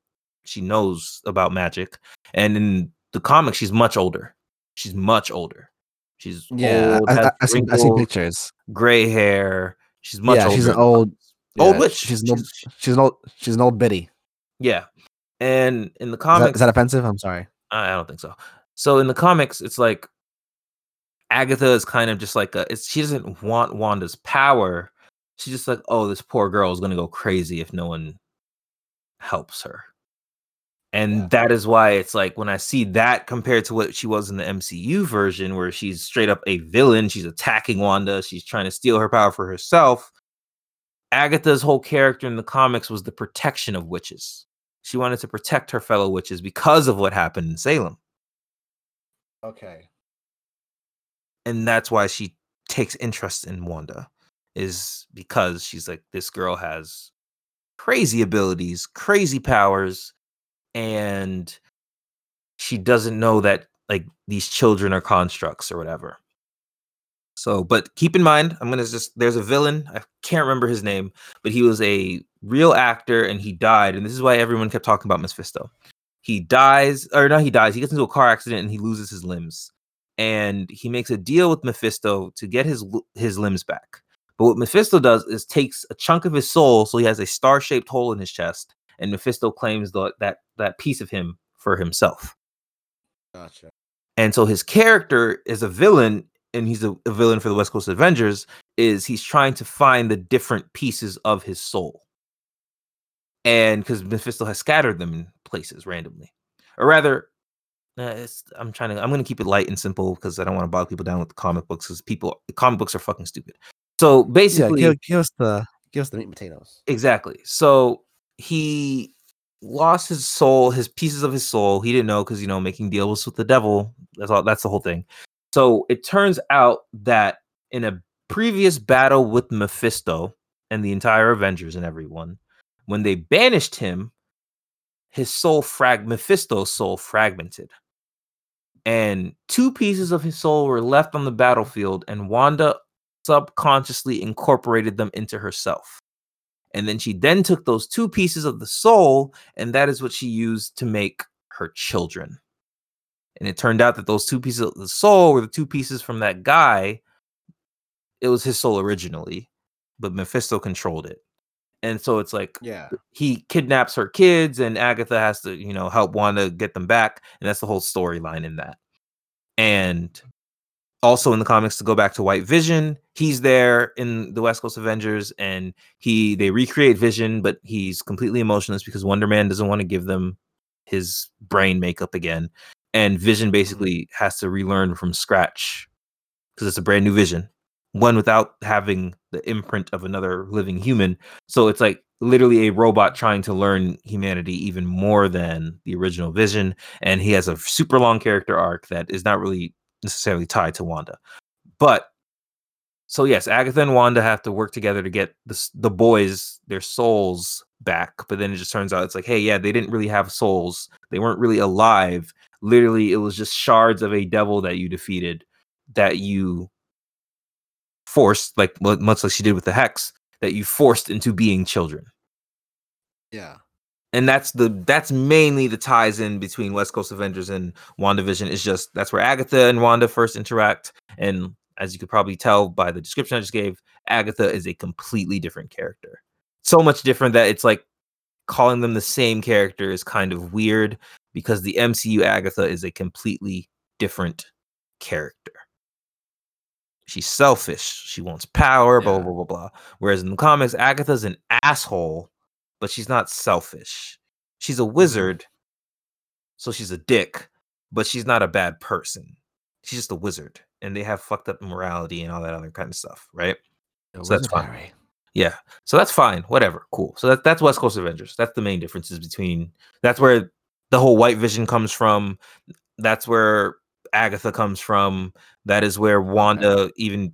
she knows about magic and in the comic she's much older she's much older she's Yeah. old, I, I, see, I see pictures. gray hair she's much yeah, older she's an old comics. old yeah, witch She's an old, She's- she's an old she's an old biddy. yeah and in the Is comics is that offensive? I'm sorry. I I don't think so. So in the comics, it's like Agatha is kind of just like a, it's she doesn't want Wanda's power. She's just like, oh, this poor girl is gonna go crazy if no one helps her. And Yeah. that is why it's like when I see that compared to what she was in the MCU version, where she's straight up a villain, she's attacking Wanda, she's trying to steal her power for herself. Agatha's whole character in the comics was the protection of witches. She wanted to protect her fellow witches because of what happened in Salem. Okay. And that's why she takes interest in Wanda, is because she's like, this girl has crazy abilities, crazy powers, and she doesn't know that like these children are constructs or whatever. So, but keep in mind, I'm gonna just there's a villain. I can't remember his name, but he was a real actor and he died. And this is why everyone kept talking about Mephisto. He dies, or no, he dies, he gets into a car accident and he loses his limbs. And he makes a deal with Mephisto to get his his limbs back. But what Mephisto does is takes a chunk of his soul, so he has a star-shaped hole in his chest, and Mephisto claims the, that that piece of him for himself. Gotcha. And so his character is a villain, and he's a, a villain for the West Coast Avengers. Is he's trying to find the different pieces of his soul, and because Mephisto has scattered them in places randomly, or rather, uh, I'm trying to. I'm going to keep it light and simple because I don't want to bog people down with comic books. Because people, comic books are fucking stupid. So Yeah, basically, give, give us the give us the meat and potatoes. Exactly. So he lost his soul, his pieces of his soul. He didn't know because you know making deals with the devil. That's all. That's the whole thing. So it turns out that in a previous battle with Mephisto and the entire Avengers and everyone, when they banished him, his soul frag Mephisto's soul fragmented. And two pieces of his soul were left on the battlefield, and Wanda subconsciously incorporated them into herself. And then she then took those two pieces of the soul, and that is what she used to make her children. And it turned out that those two pieces of the soul were the two pieces from that guy. It was his soul originally, but Mephisto controlled it. And so it's like Yeah. he kidnaps her kids, and Agatha has to, you know, help Wanda get them back. And that's the whole storyline in that. And also in the comics to go back to White Vision, he's there in the West Coast Avengers and he they recreate Vision, but he's completely emotionless because Wonder Man doesn't want to give them his brain makeup again. And Vision mm-hmm. basically has to relearn from scratch because it's a brand new vision, one without having the imprint of another living human. So it's like literally a robot trying to learn humanity even more than the original vision. And he has a super long character arc that is not really necessarily tied to Wanda. But so yes, Agatha and Wanda have to work together to get the the boys their souls back. But then it just turns out it's like, hey, yeah, they didn't really have souls. They weren't really alive. Literally, it was just shards of a devil that you defeated that you forced, like much like she did with the hex, that you forced into being children Yeah. And that's the that's mainly the ties in between West Coast Avengers and WandaVision is just that's where Agatha and Wanda first interact. And as you could probably tell by the description I just gave Agatha is a completely different character. So much different that it's like calling them the same character is kind of weird because the MCU Agatha is a completely different character. She's selfish. She wants power blah blah blah blah. Whereas in the comics Agatha's an asshole but she's not selfish. She's a mm-hmm. wizard, so she's a dick, but she's not a bad person. She's just a wizard, and they have fucked up morality and all that other kind of stuff, right? So that's fine. Yeah, so that's fine. Whatever, cool. So that, that's West Coast Avengers. That's the main differences between. That's where the whole White Vision comes from. That's where Agatha comes from. That is where Wanda even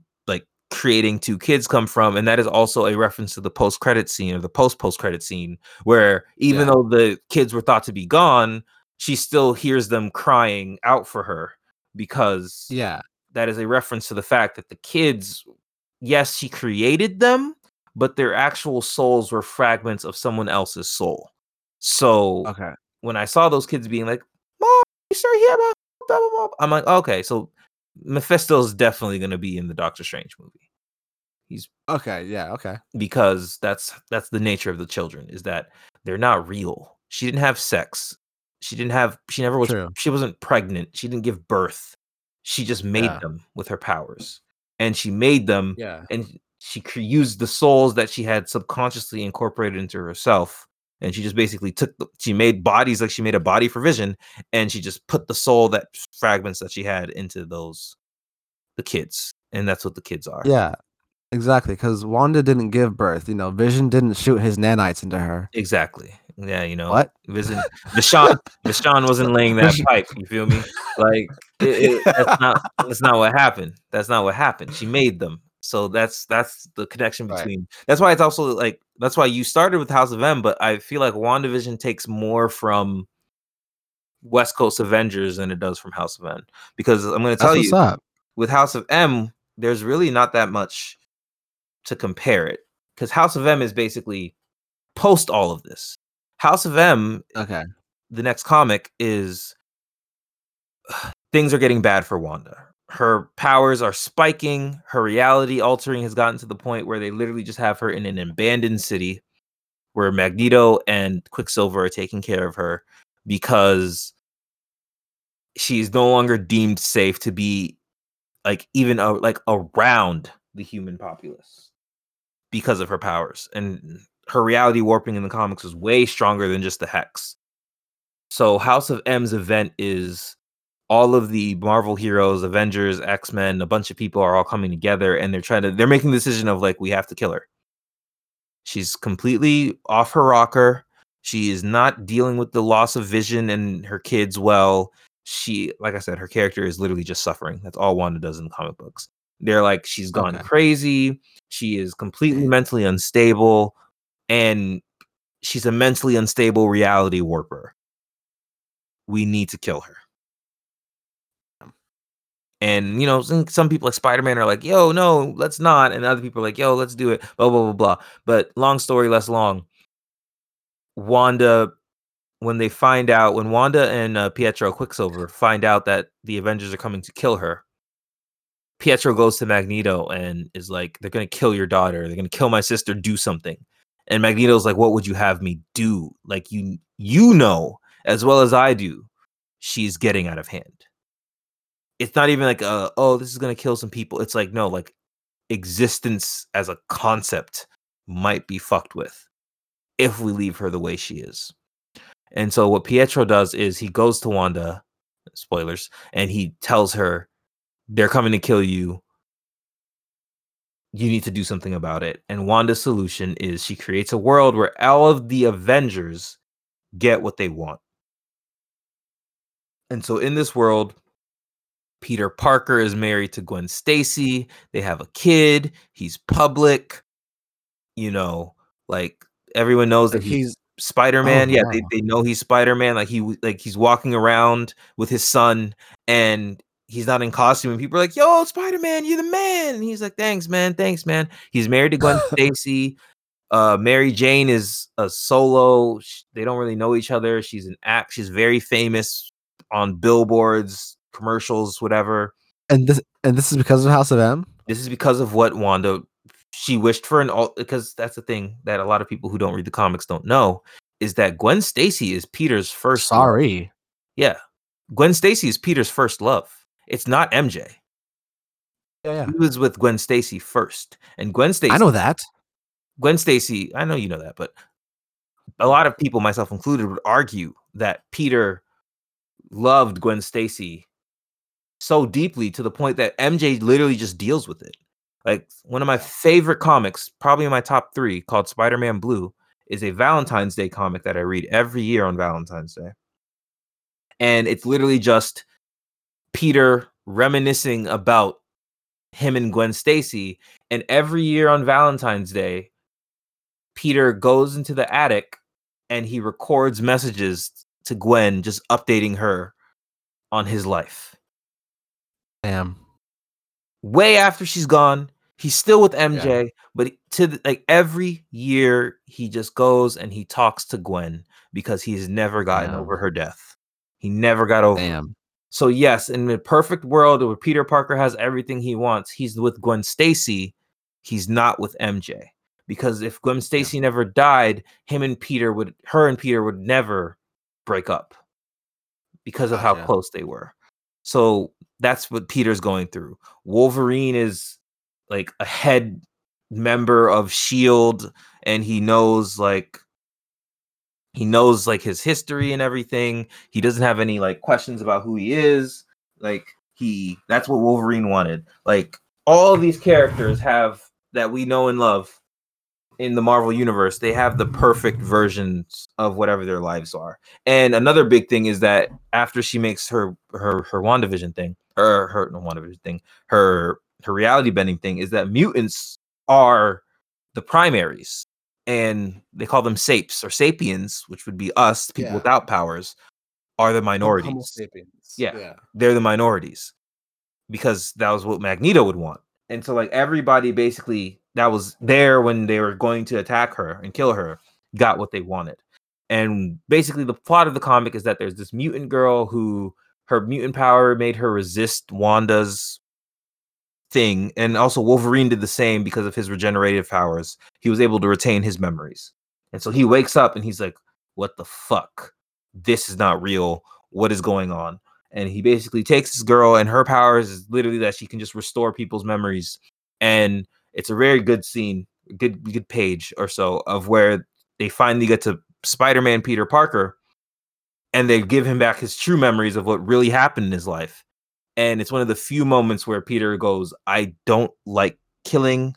creating two kids come from, and that is also a reference to the post credit scene or the post post credit scene where even Yeah. though the kids were thought to be gone, she still hears them crying out for her because Yeah. that is a reference to the fact that the kids, yes, she created them, but their actual souls were fragments of someone else's soul. So Okay. when I saw those kids being like, "Mom, you still here?" Blah, blah, blah, blah," I'm like, okay, so Mephisto's definitely going to be in the Doctor Strange movie. He's Okay. Yeah. Okay. because that's that's the nature of the children is that they're not real. She didn't have sex. She didn't have she never was True. she wasn't pregnant. She didn't give birth. She just made Yeah. them with her powers. And she made them Yeah. and she used the souls that she had subconsciously incorporated into herself and she just basically took the, she made bodies like she made a body for vision and she just put the soul that fragments that she had into those the kids and that's what the kids are Yeah. Exactly. Because Wanda didn't give birth. You know, Vision didn't shoot his nanites into her. Exactly. Yeah, you know. What? Vision Deshaun Deshaun wasn't laying that pipe, you feel me? Like it, it, that's not that's not what happened. That's not what happened. She made them. So that's that's the connection Right. between that's why it's also like that's why you started with House of M, but I feel like WandaVision takes more from West Coast Avengers than it does from House of M. Because I'm gonna tell what's you up. with House of M, there's really not that much to compare it because House of M is basically post all of this. House of M, Okay. the next comic, is things are getting bad for Wanda. Her powers are spiking. Her reality altering has gotten to the point where they literally just have her in an abandoned city where Magneto and Quicksilver are taking care of her because she's no longer deemed safe to be like even a, like around the human populace because of her powers and her reality warping in the comics is way stronger than just the hex so house of m's event is all of the marvel heroes avengers x-men a bunch of people are all coming together and they're trying to they're making the decision of like we have to kill her. She's completely off her rocker. She is not dealing with the loss of vision and her kids well. She like i said her character is literally just suffering. That's all wanda does in the comic books. They're like she's gone Okay. crazy. She is completely mentally unstable and she's a mentally unstable reality warper. We need to kill her and you know some, people like spider-man are like yo no let's not and other people are like yo let's do it blah blah blah blah but long story less long wanda when they find out when Wanda and uh, Pietro Quicksilver find out that the Avengers are coming to kill her, Pietro goes to Magneto and is like, "They're gonna kill your daughter. They're gonna kill my sister. Do something." And Magneto's like, "What would you have me do? Like you, you know as well as I do, she's getting out of hand. It's not even like, uh, oh, this is gonna kill some people. It's like, no, like existence as a concept might be fucked with if we leave her the way she is." And so what Pietro does is he goes to Wanda, spoilers, and he tells her they're coming to kill you. You need to do something about it. And Wanda's solution is she creates a world where all of the Avengers get what they want. And so in this world, Peter Parker is married to Gwen Stacy. They have a kid. He's public. You know, like everyone knows that he's he's Spider Man. yeah, they, wow. they know he's Spider Man. Like he like he's walking around with his son, and he's not in costume. And people are like, "Yo, Spider Man, you're the man." And he's like, "Thanks, man. Thanks, man." He's married to Gwen Stacy. Uh, Mary Jane is a solo. They don't really know each other. She's an act. She's very famous on billboards, commercials, whatever. and this and this is because of House of M. This is because of what Wanda she wished for an all because that's the thing that a lot of people who don't read the comics don't know is that Gwen Stacy is Peter's first love. Sorry. Yeah. Gwen Stacy is Peter's first love. It's not MJ. Yeah, yeah. He was with Gwen Stacy first. And Gwen Stacy I know that. Gwen Stacy, I know you know that, but a lot of people, myself included, would argue that Peter loved Gwen Stacy so deeply to the point that MJ literally just deals with it. Like one of my favorite comics, probably in my top three, called Spider Man Blue, is a Valentine's Day comic that I read every year on Valentine's Day. And it's literally just Peter reminiscing about him and Gwen Stacy. And every year on Valentine's Day, Peter goes into the attic and he records messages to Gwen, just updating her on his life. Damn. Way after she's gone, he's still with MJ, but to the, like every year he just goes and he talks to Gwen because he's never gotten Damn. over her death. He never got over. Damn. So yes, in the perfect world where Peter Parker has everything he wants, he's with Gwen Stacy. He's not with MJ because if Gwen Stacy never died, him and Peter would, her and Peter would never break up because of how Gotcha. close they were. So that's what Peter's going through. Wolverine is like a head member of Shield, and he knows like he knows like his history and everything. He doesn't have any like questions about who he is. Like he that's what Wolverine wanted. Like all these characters have that we know and love in the Marvel universe, they have the perfect versions of whatever their lives are. And another big thing is that after she makes her her her WandaVision thing, her her no WandaVision thing, her her reality bending thing is that mutants are the primaries and they call them sapes or sapiens, which would be us, people Yeah. without powers, are the minorities Homo sapiens. Yeah. they're the minorities because that was what Magneto would want. and so like everybody basically that was there when they were going to attack her and kill her got what they wanted. And basically, the plot of the comic is that there's this mutant girl who her mutant power made her resist Wanda's thing, and also Wolverine did the same because of his regenerative powers. He was able to retain his memories, and so he wakes up and he's like, "What the fuck? This is not real. What is going on?" And he basically takes this girl, and her powers is literally that she can just restore people's memories, and it's a very good scene, good good page or so of where they finally get to Spider-Man Peter Parker and they give him back his true memories of what really happened in his life. And it's one of the few moments where Peter goes, I don't like killing.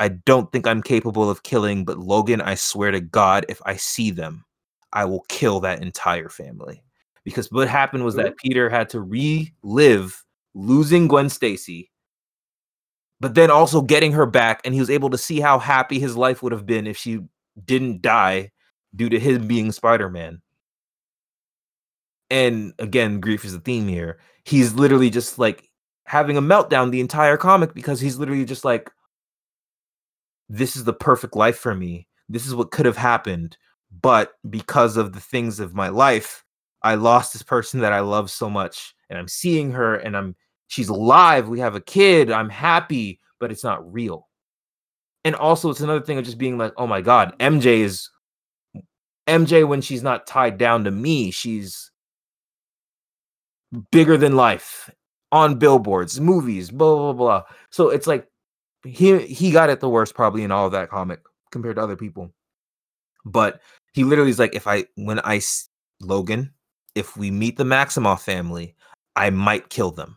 I don't think I'm capable of killing, but Logan, I swear to God, if I see them, I will kill that entire family. Because what happened was that Peter had to relive losing Gwen Stacy, but then also getting her back, and he was able to see how happy his life would have been if she didn't die due to him being Spider-Man. And again, grief is the theme here. He's literally just like having a meltdown the entire comic because he's literally just like, this is the perfect life for me. This is what could have happened. But because of the things of my life, I lost this person that I love so much. And I'm seeing her and I'm she's alive. We have a kid. I'm happy, but it's not real. And also it's another thing of just being like, oh my God, MJ is MJ when she's not tied down to me, she's bigger than life on billboards, movies, blah blah blah. So it's like he he got it the worst probably in all of that comic compared to other people. But he literally is like, if I when I Logan, if we meet the Maximoff family, I might kill them.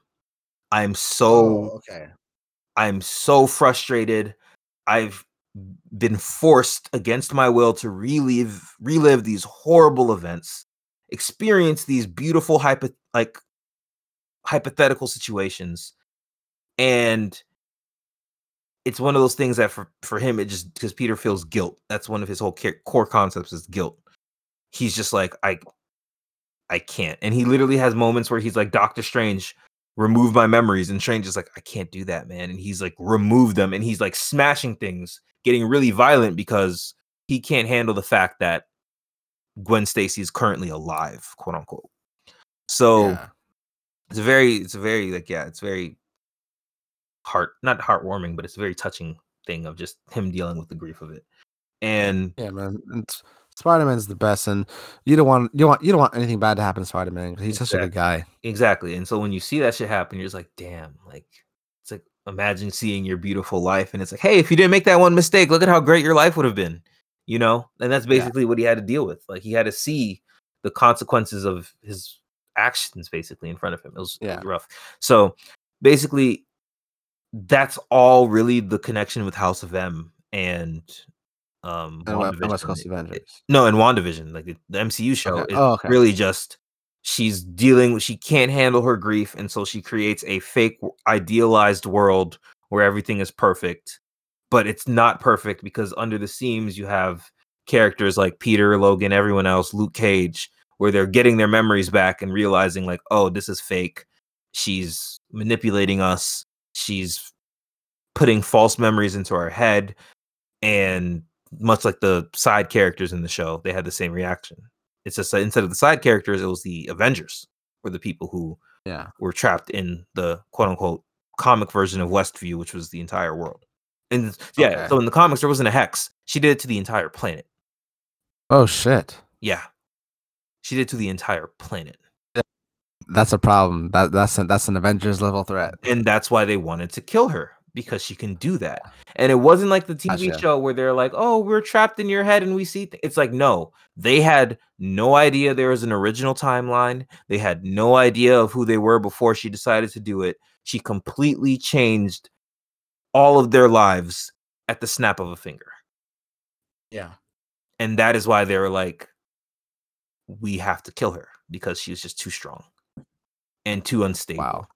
I'm so oh, okay. I'm so frustrated. I've been forced against my will to relive relive these horrible events, experience these beautiful hypo like hypothetical situations, and it's one of those things that for for him it just because Peter feels guilt. That's one of his whole ca- core concepts is guilt. He's just like I I can't, and he literally has moments where he's like Doctor Strange remove my memories and Strange is like I can't do that man and he's like remove them and he's like smashing things getting really violent because he can't handle the fact that Gwen Stacy is currently alive quote unquote so Yeah. it's a very it's a very like yeah it's very heart not heartwarming but it's a very touching thing of just him dealing with the grief of it and Yeah, man. It's, Spider-Man's the best, and you don't want you don't want you don't want anything bad to happen to Spider-Man because he's such a good guy. Exactly. And so when you see that shit happen, you're just like, damn, like it's like imagine seeing your beautiful life and it's like, hey, if you didn't make that one mistake, look at how great your life would have been. You know? And that's Yeah. basically what he had to deal with. Like he had to see the consequences of his actions basically in front of him. It was, it was rough. So basically that's all really the connection with House of M and um And, West. Coast It- Avengers. no, and WandaVision, like the, the MCU show, Okay. is Oh, okay. really just she's dealing with she can't handle her grief, and so she creates a fake idealized world where everything is perfect, but it's not perfect because under the seams you have characters like Peter, Logan, everyone else, Luke Cage, where they're getting their memories back and realizing like, oh, this is fake. She's manipulating us. She's putting false memories into our head and much like the side characters in the show, they had the same reaction. It's just that instead of the side characters, it was the Avengers were the people who Yeah. were trapped in the quote unquote comic version of Westview, which was the entire world. And yeah, Okay. so in the comics there wasn't a hex. She did it to the entire planet. Oh shit. Yeah. She did it to the entire planet. That's a problem. That that's an, that's an Avengers level threat. And that's why they wanted to kill her because she can do that. And it wasn't like the TV Gotcha. show where they're like, "Oh, we're trapped in your head and we see." Th-. It's like, no, they had no idea there was an original timeline. They had no idea of who they were before she decided to do it. She completely changed all of their lives at the snap of a finger. Yeah. And that is why they were like, we have to kill her because she was just too strong and too unstable. Wow.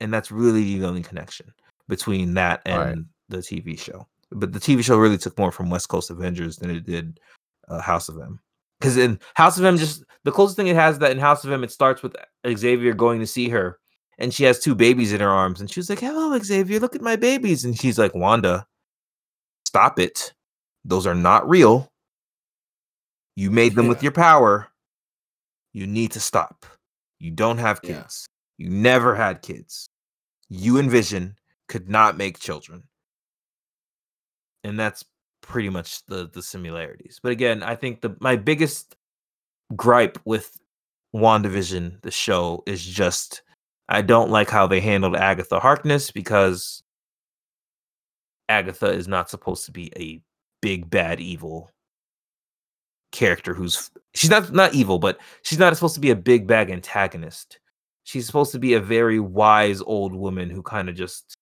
And that's really the only connection between that and Alright. the TV show. But the TV show really took more from West Coast Avengers than it did uh, House of M. Because in House of M, just the closest thing it has that in House of M, it starts with Xavier going to see her, and she has two babies in her arms, and she's like, "Hello, Xavier, look at my babies," and she's like, "Wanda, stop it. Those are not real. You made them with your power. You need to stop. You don't have Yeah. kids. You never had kids. You and Vision could not make children." And that's pretty much the the similarities. But again, I think the my biggest gripe with WandaVision, the show, is just I don't like how they handled Agatha Harkness because Agatha is not supposed to be a big bad evil character who's she's not not evil, but she's not supposed to be a big bad antagonist. She's supposed to be a very wise old woman who kind of just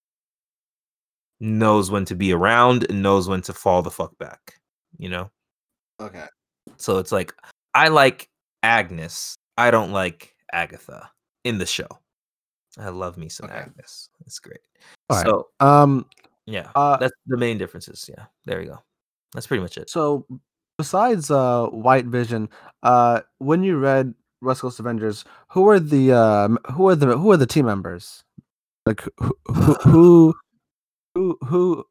knows when to be around and knows when to fall the fuck back, you know? Okay. So it's like I like Agnes. I don't like Agatha in the show. I love me some Okay. Agnes. It's great. All right. so Um. yeah, Uh. that's the main differences. Yeah, there you go. That's pretty much it. So besides uh White Vision, uh when you read West Coast Avengers, who are the uh who are the who are the team members? Like who who who who who,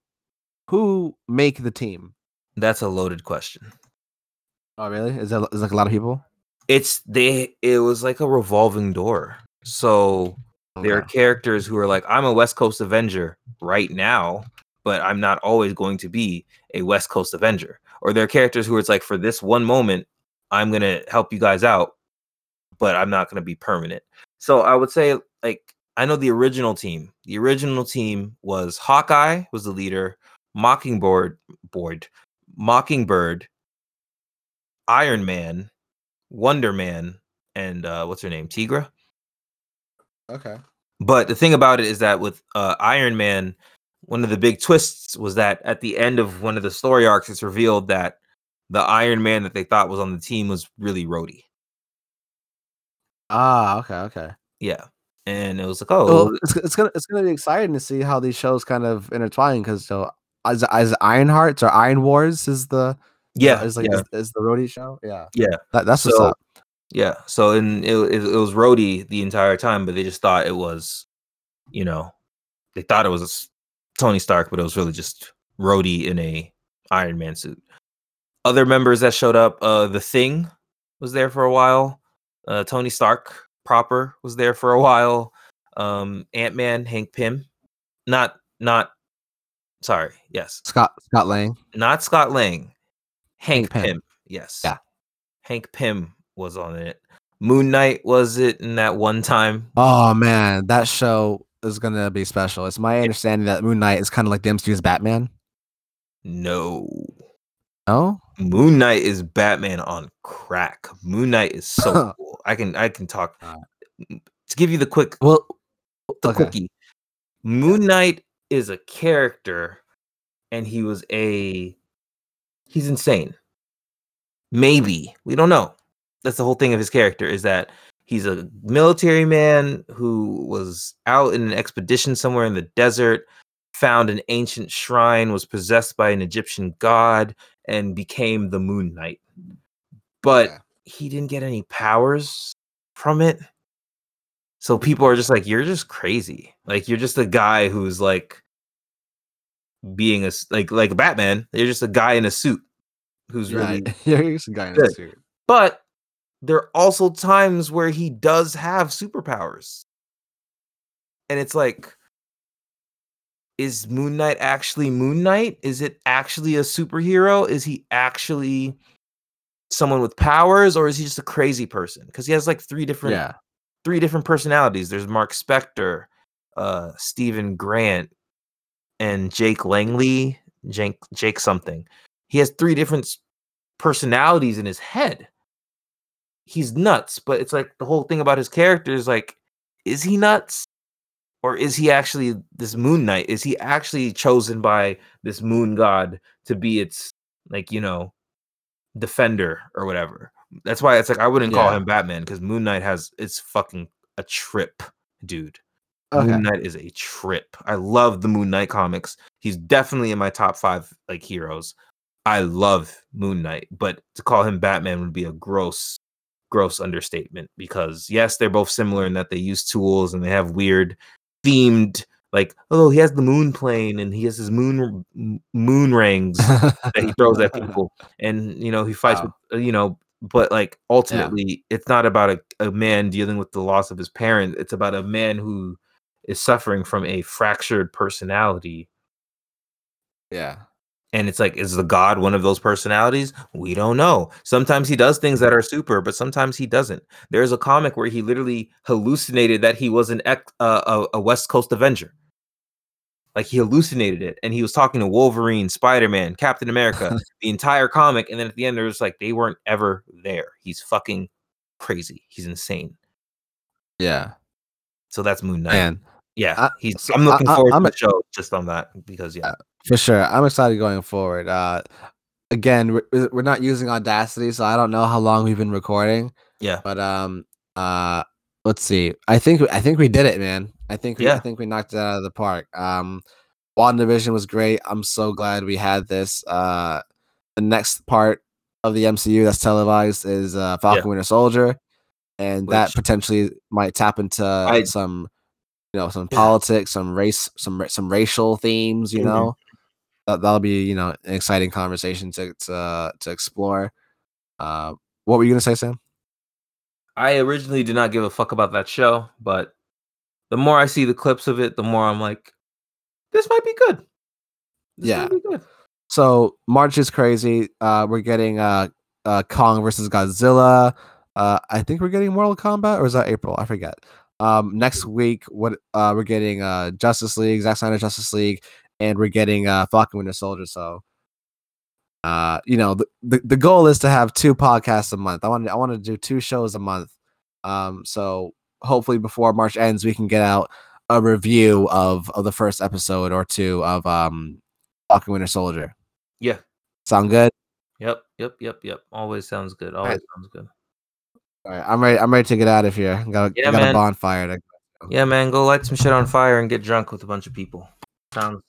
who make the team? That's a loaded question. Oh really? Is that is like a lot of people? It's they. It was like a revolving door. So there are characters who are like, I'm a West Coast Avenger right now, but I'm not always going to be a West Coast Avenger. Or there are characters who it's like, for this one moment, I'm gonna help you guys out, but I'm not gonna be permanent. So I would say, like, I know the original team. The original team was Hawkeye was the leader, Mockingbird, board, Mockingbird, Iron Man, Wonder Man, and uh, what's her name, Tigra. Okay. But the thing about it is that with uh, Iron Man, one of the big twists was that at the end of one of the story arcs, it's revealed that the Iron Man that they thought was on the team was really Rhodey. Ah, okay, okay. Yeah, and it was like, oh, Well, it's, it's gonna it's gonna be exciting to see how these shows kind of intertwine because so as as Ironhearts or Armor Wars is the yeah, is like yeah, is, is the Rhodey show yeah Yeah. that, that's what's So- up yeah. So and it, it, it was Rhodey the entire time, but they just thought it was, you know, they thought it was Tony Stark, but it was really just Rhodey in a Iron Man suit. Other members that showed up, uh, the Thing was there for a while. Uh, Tony Stark proper was there for a while. Um, Ant Man, Hank Pym, not not. Sorry, yes, Scott Scott Lang not Scott Lang. Hank, Hank Pym. Pym. Yes. Yeah. Hank Pym was on it. Moon Knight was it in that one time? oh man that show is gonna be special it's my understanding that Moon Knight is kind of like the MCU's Batman No. Oh Moon Knight is Batman on crack. Moon Knight is so cool. I can I can talk to give you the quick well the okay. quickie. Moon Knight is a character and he was a he's insane. Maybe. We don't know. That's the whole thing of his character is that he's a military man who was out in an expedition somewhere in the desert, found an ancient shrine, was possessed by an Egyptian god, and became the Moon Knight. But Okay. he didn't get any powers from it. So people are just like, you're just crazy. Like you're just a guy who's like being a like like Batman. You're just a guy in a suit who's really right you're just a guy in a suit but there are also times where he does have superpowers. And it's like, is Moon Knight actually Moon Knight? Is it actually a superhero? Is he actually someone with powers or is he just a crazy person? Because he has like three different yeah three different personalities. There's Mark Spector, uh, Stephen Grant, and Jake Langley, Jake Jake something. He has three different personalities in his head. He's nuts, but it's like the whole thing about his character is like, is he nuts? Or is he actually this moon knight? Is he actually chosen by this moon god to be its like, you know, defender or whatever? That's why it's like I wouldn't call him Batman because Moon Knight has it's fucking a trip, dude. okay Moon Knight is a trip. I love the Moon Knight comics. He's definitely in my top five like heroes. I love Moon Knight, but to call him Batman would be a gross, gross understatement because yes, they're both similar in that they use tools and they have weird themed like oh he has the moon plane and he has his moon moon rings that he throws at people and you know he fights Wow. with you know but like ultimately it's not about a, a man dealing with the loss of his parent it's about a man who is suffering from a fractured personality yeah. And it's like is the god one of those personalities? We don't know. Sometimes he does things that are super but sometimes he doesn't. There's a comic where he literally hallucinated that he was an ex- uh, a, a west coast avenger. Like he hallucinated it and he was talking to wolverine spider-man captain america the entire comic and then at the end there's like they weren't ever there. He's fucking crazy. He's insane. Yeah. so that's moon knight. Man, yeah I, he's, I'm looking I- I- forward I'm to a- the show just on that because yeah for sure. I'm excited going forward. Uh, again, we're, we're not using Audacity, so I don't know how long we've been recording. yeah But um, uh, let's see. I think I think we did it, man. I think we, I think we knocked it out of the park. Um, WandaVision was great. I'm so glad we had this. Uh, the next part of the MCU that's televised is uh, Falcon Winter Soldier, and that potentially might tap into I- some, you know, some Yeah. politics, some race, some some racial themes. You Mhm. know, that that'll be you know an exciting conversation to to to explore. Uh, what were you gonna say, Sam? I originally did not give a fuck about that show, but the more I see the clips of it, the more I'm like, this might be good. This Yeah. be good. So March is crazy. Uh, we're getting uh, uh, Kong versus Godzilla. Uh, I think we're getting Mortal Kombat, or is that April? I forget. Um, next week, what uh, we're getting uh, Justice League, Zack Snyder Justice League, and we're getting uh, Falcon Winter Soldier. So, uh, you know, the, the the goal is to have two podcasts a month. I want I want to do two shows a month. Um, so hopefully before March ends, we can get out a review of of the first episode or two of um Falcon Winter Soldier. Yeah. Sound good? Yep. Yep. Yep. Yep. Always sounds good. Always sounds good. All right, I'm ready. I'm ready to get out of here. Got, Yeah, got a man. bonfire. To, Yeah, man. Go light some shit on fire and get drunk with a bunch of people. Sounds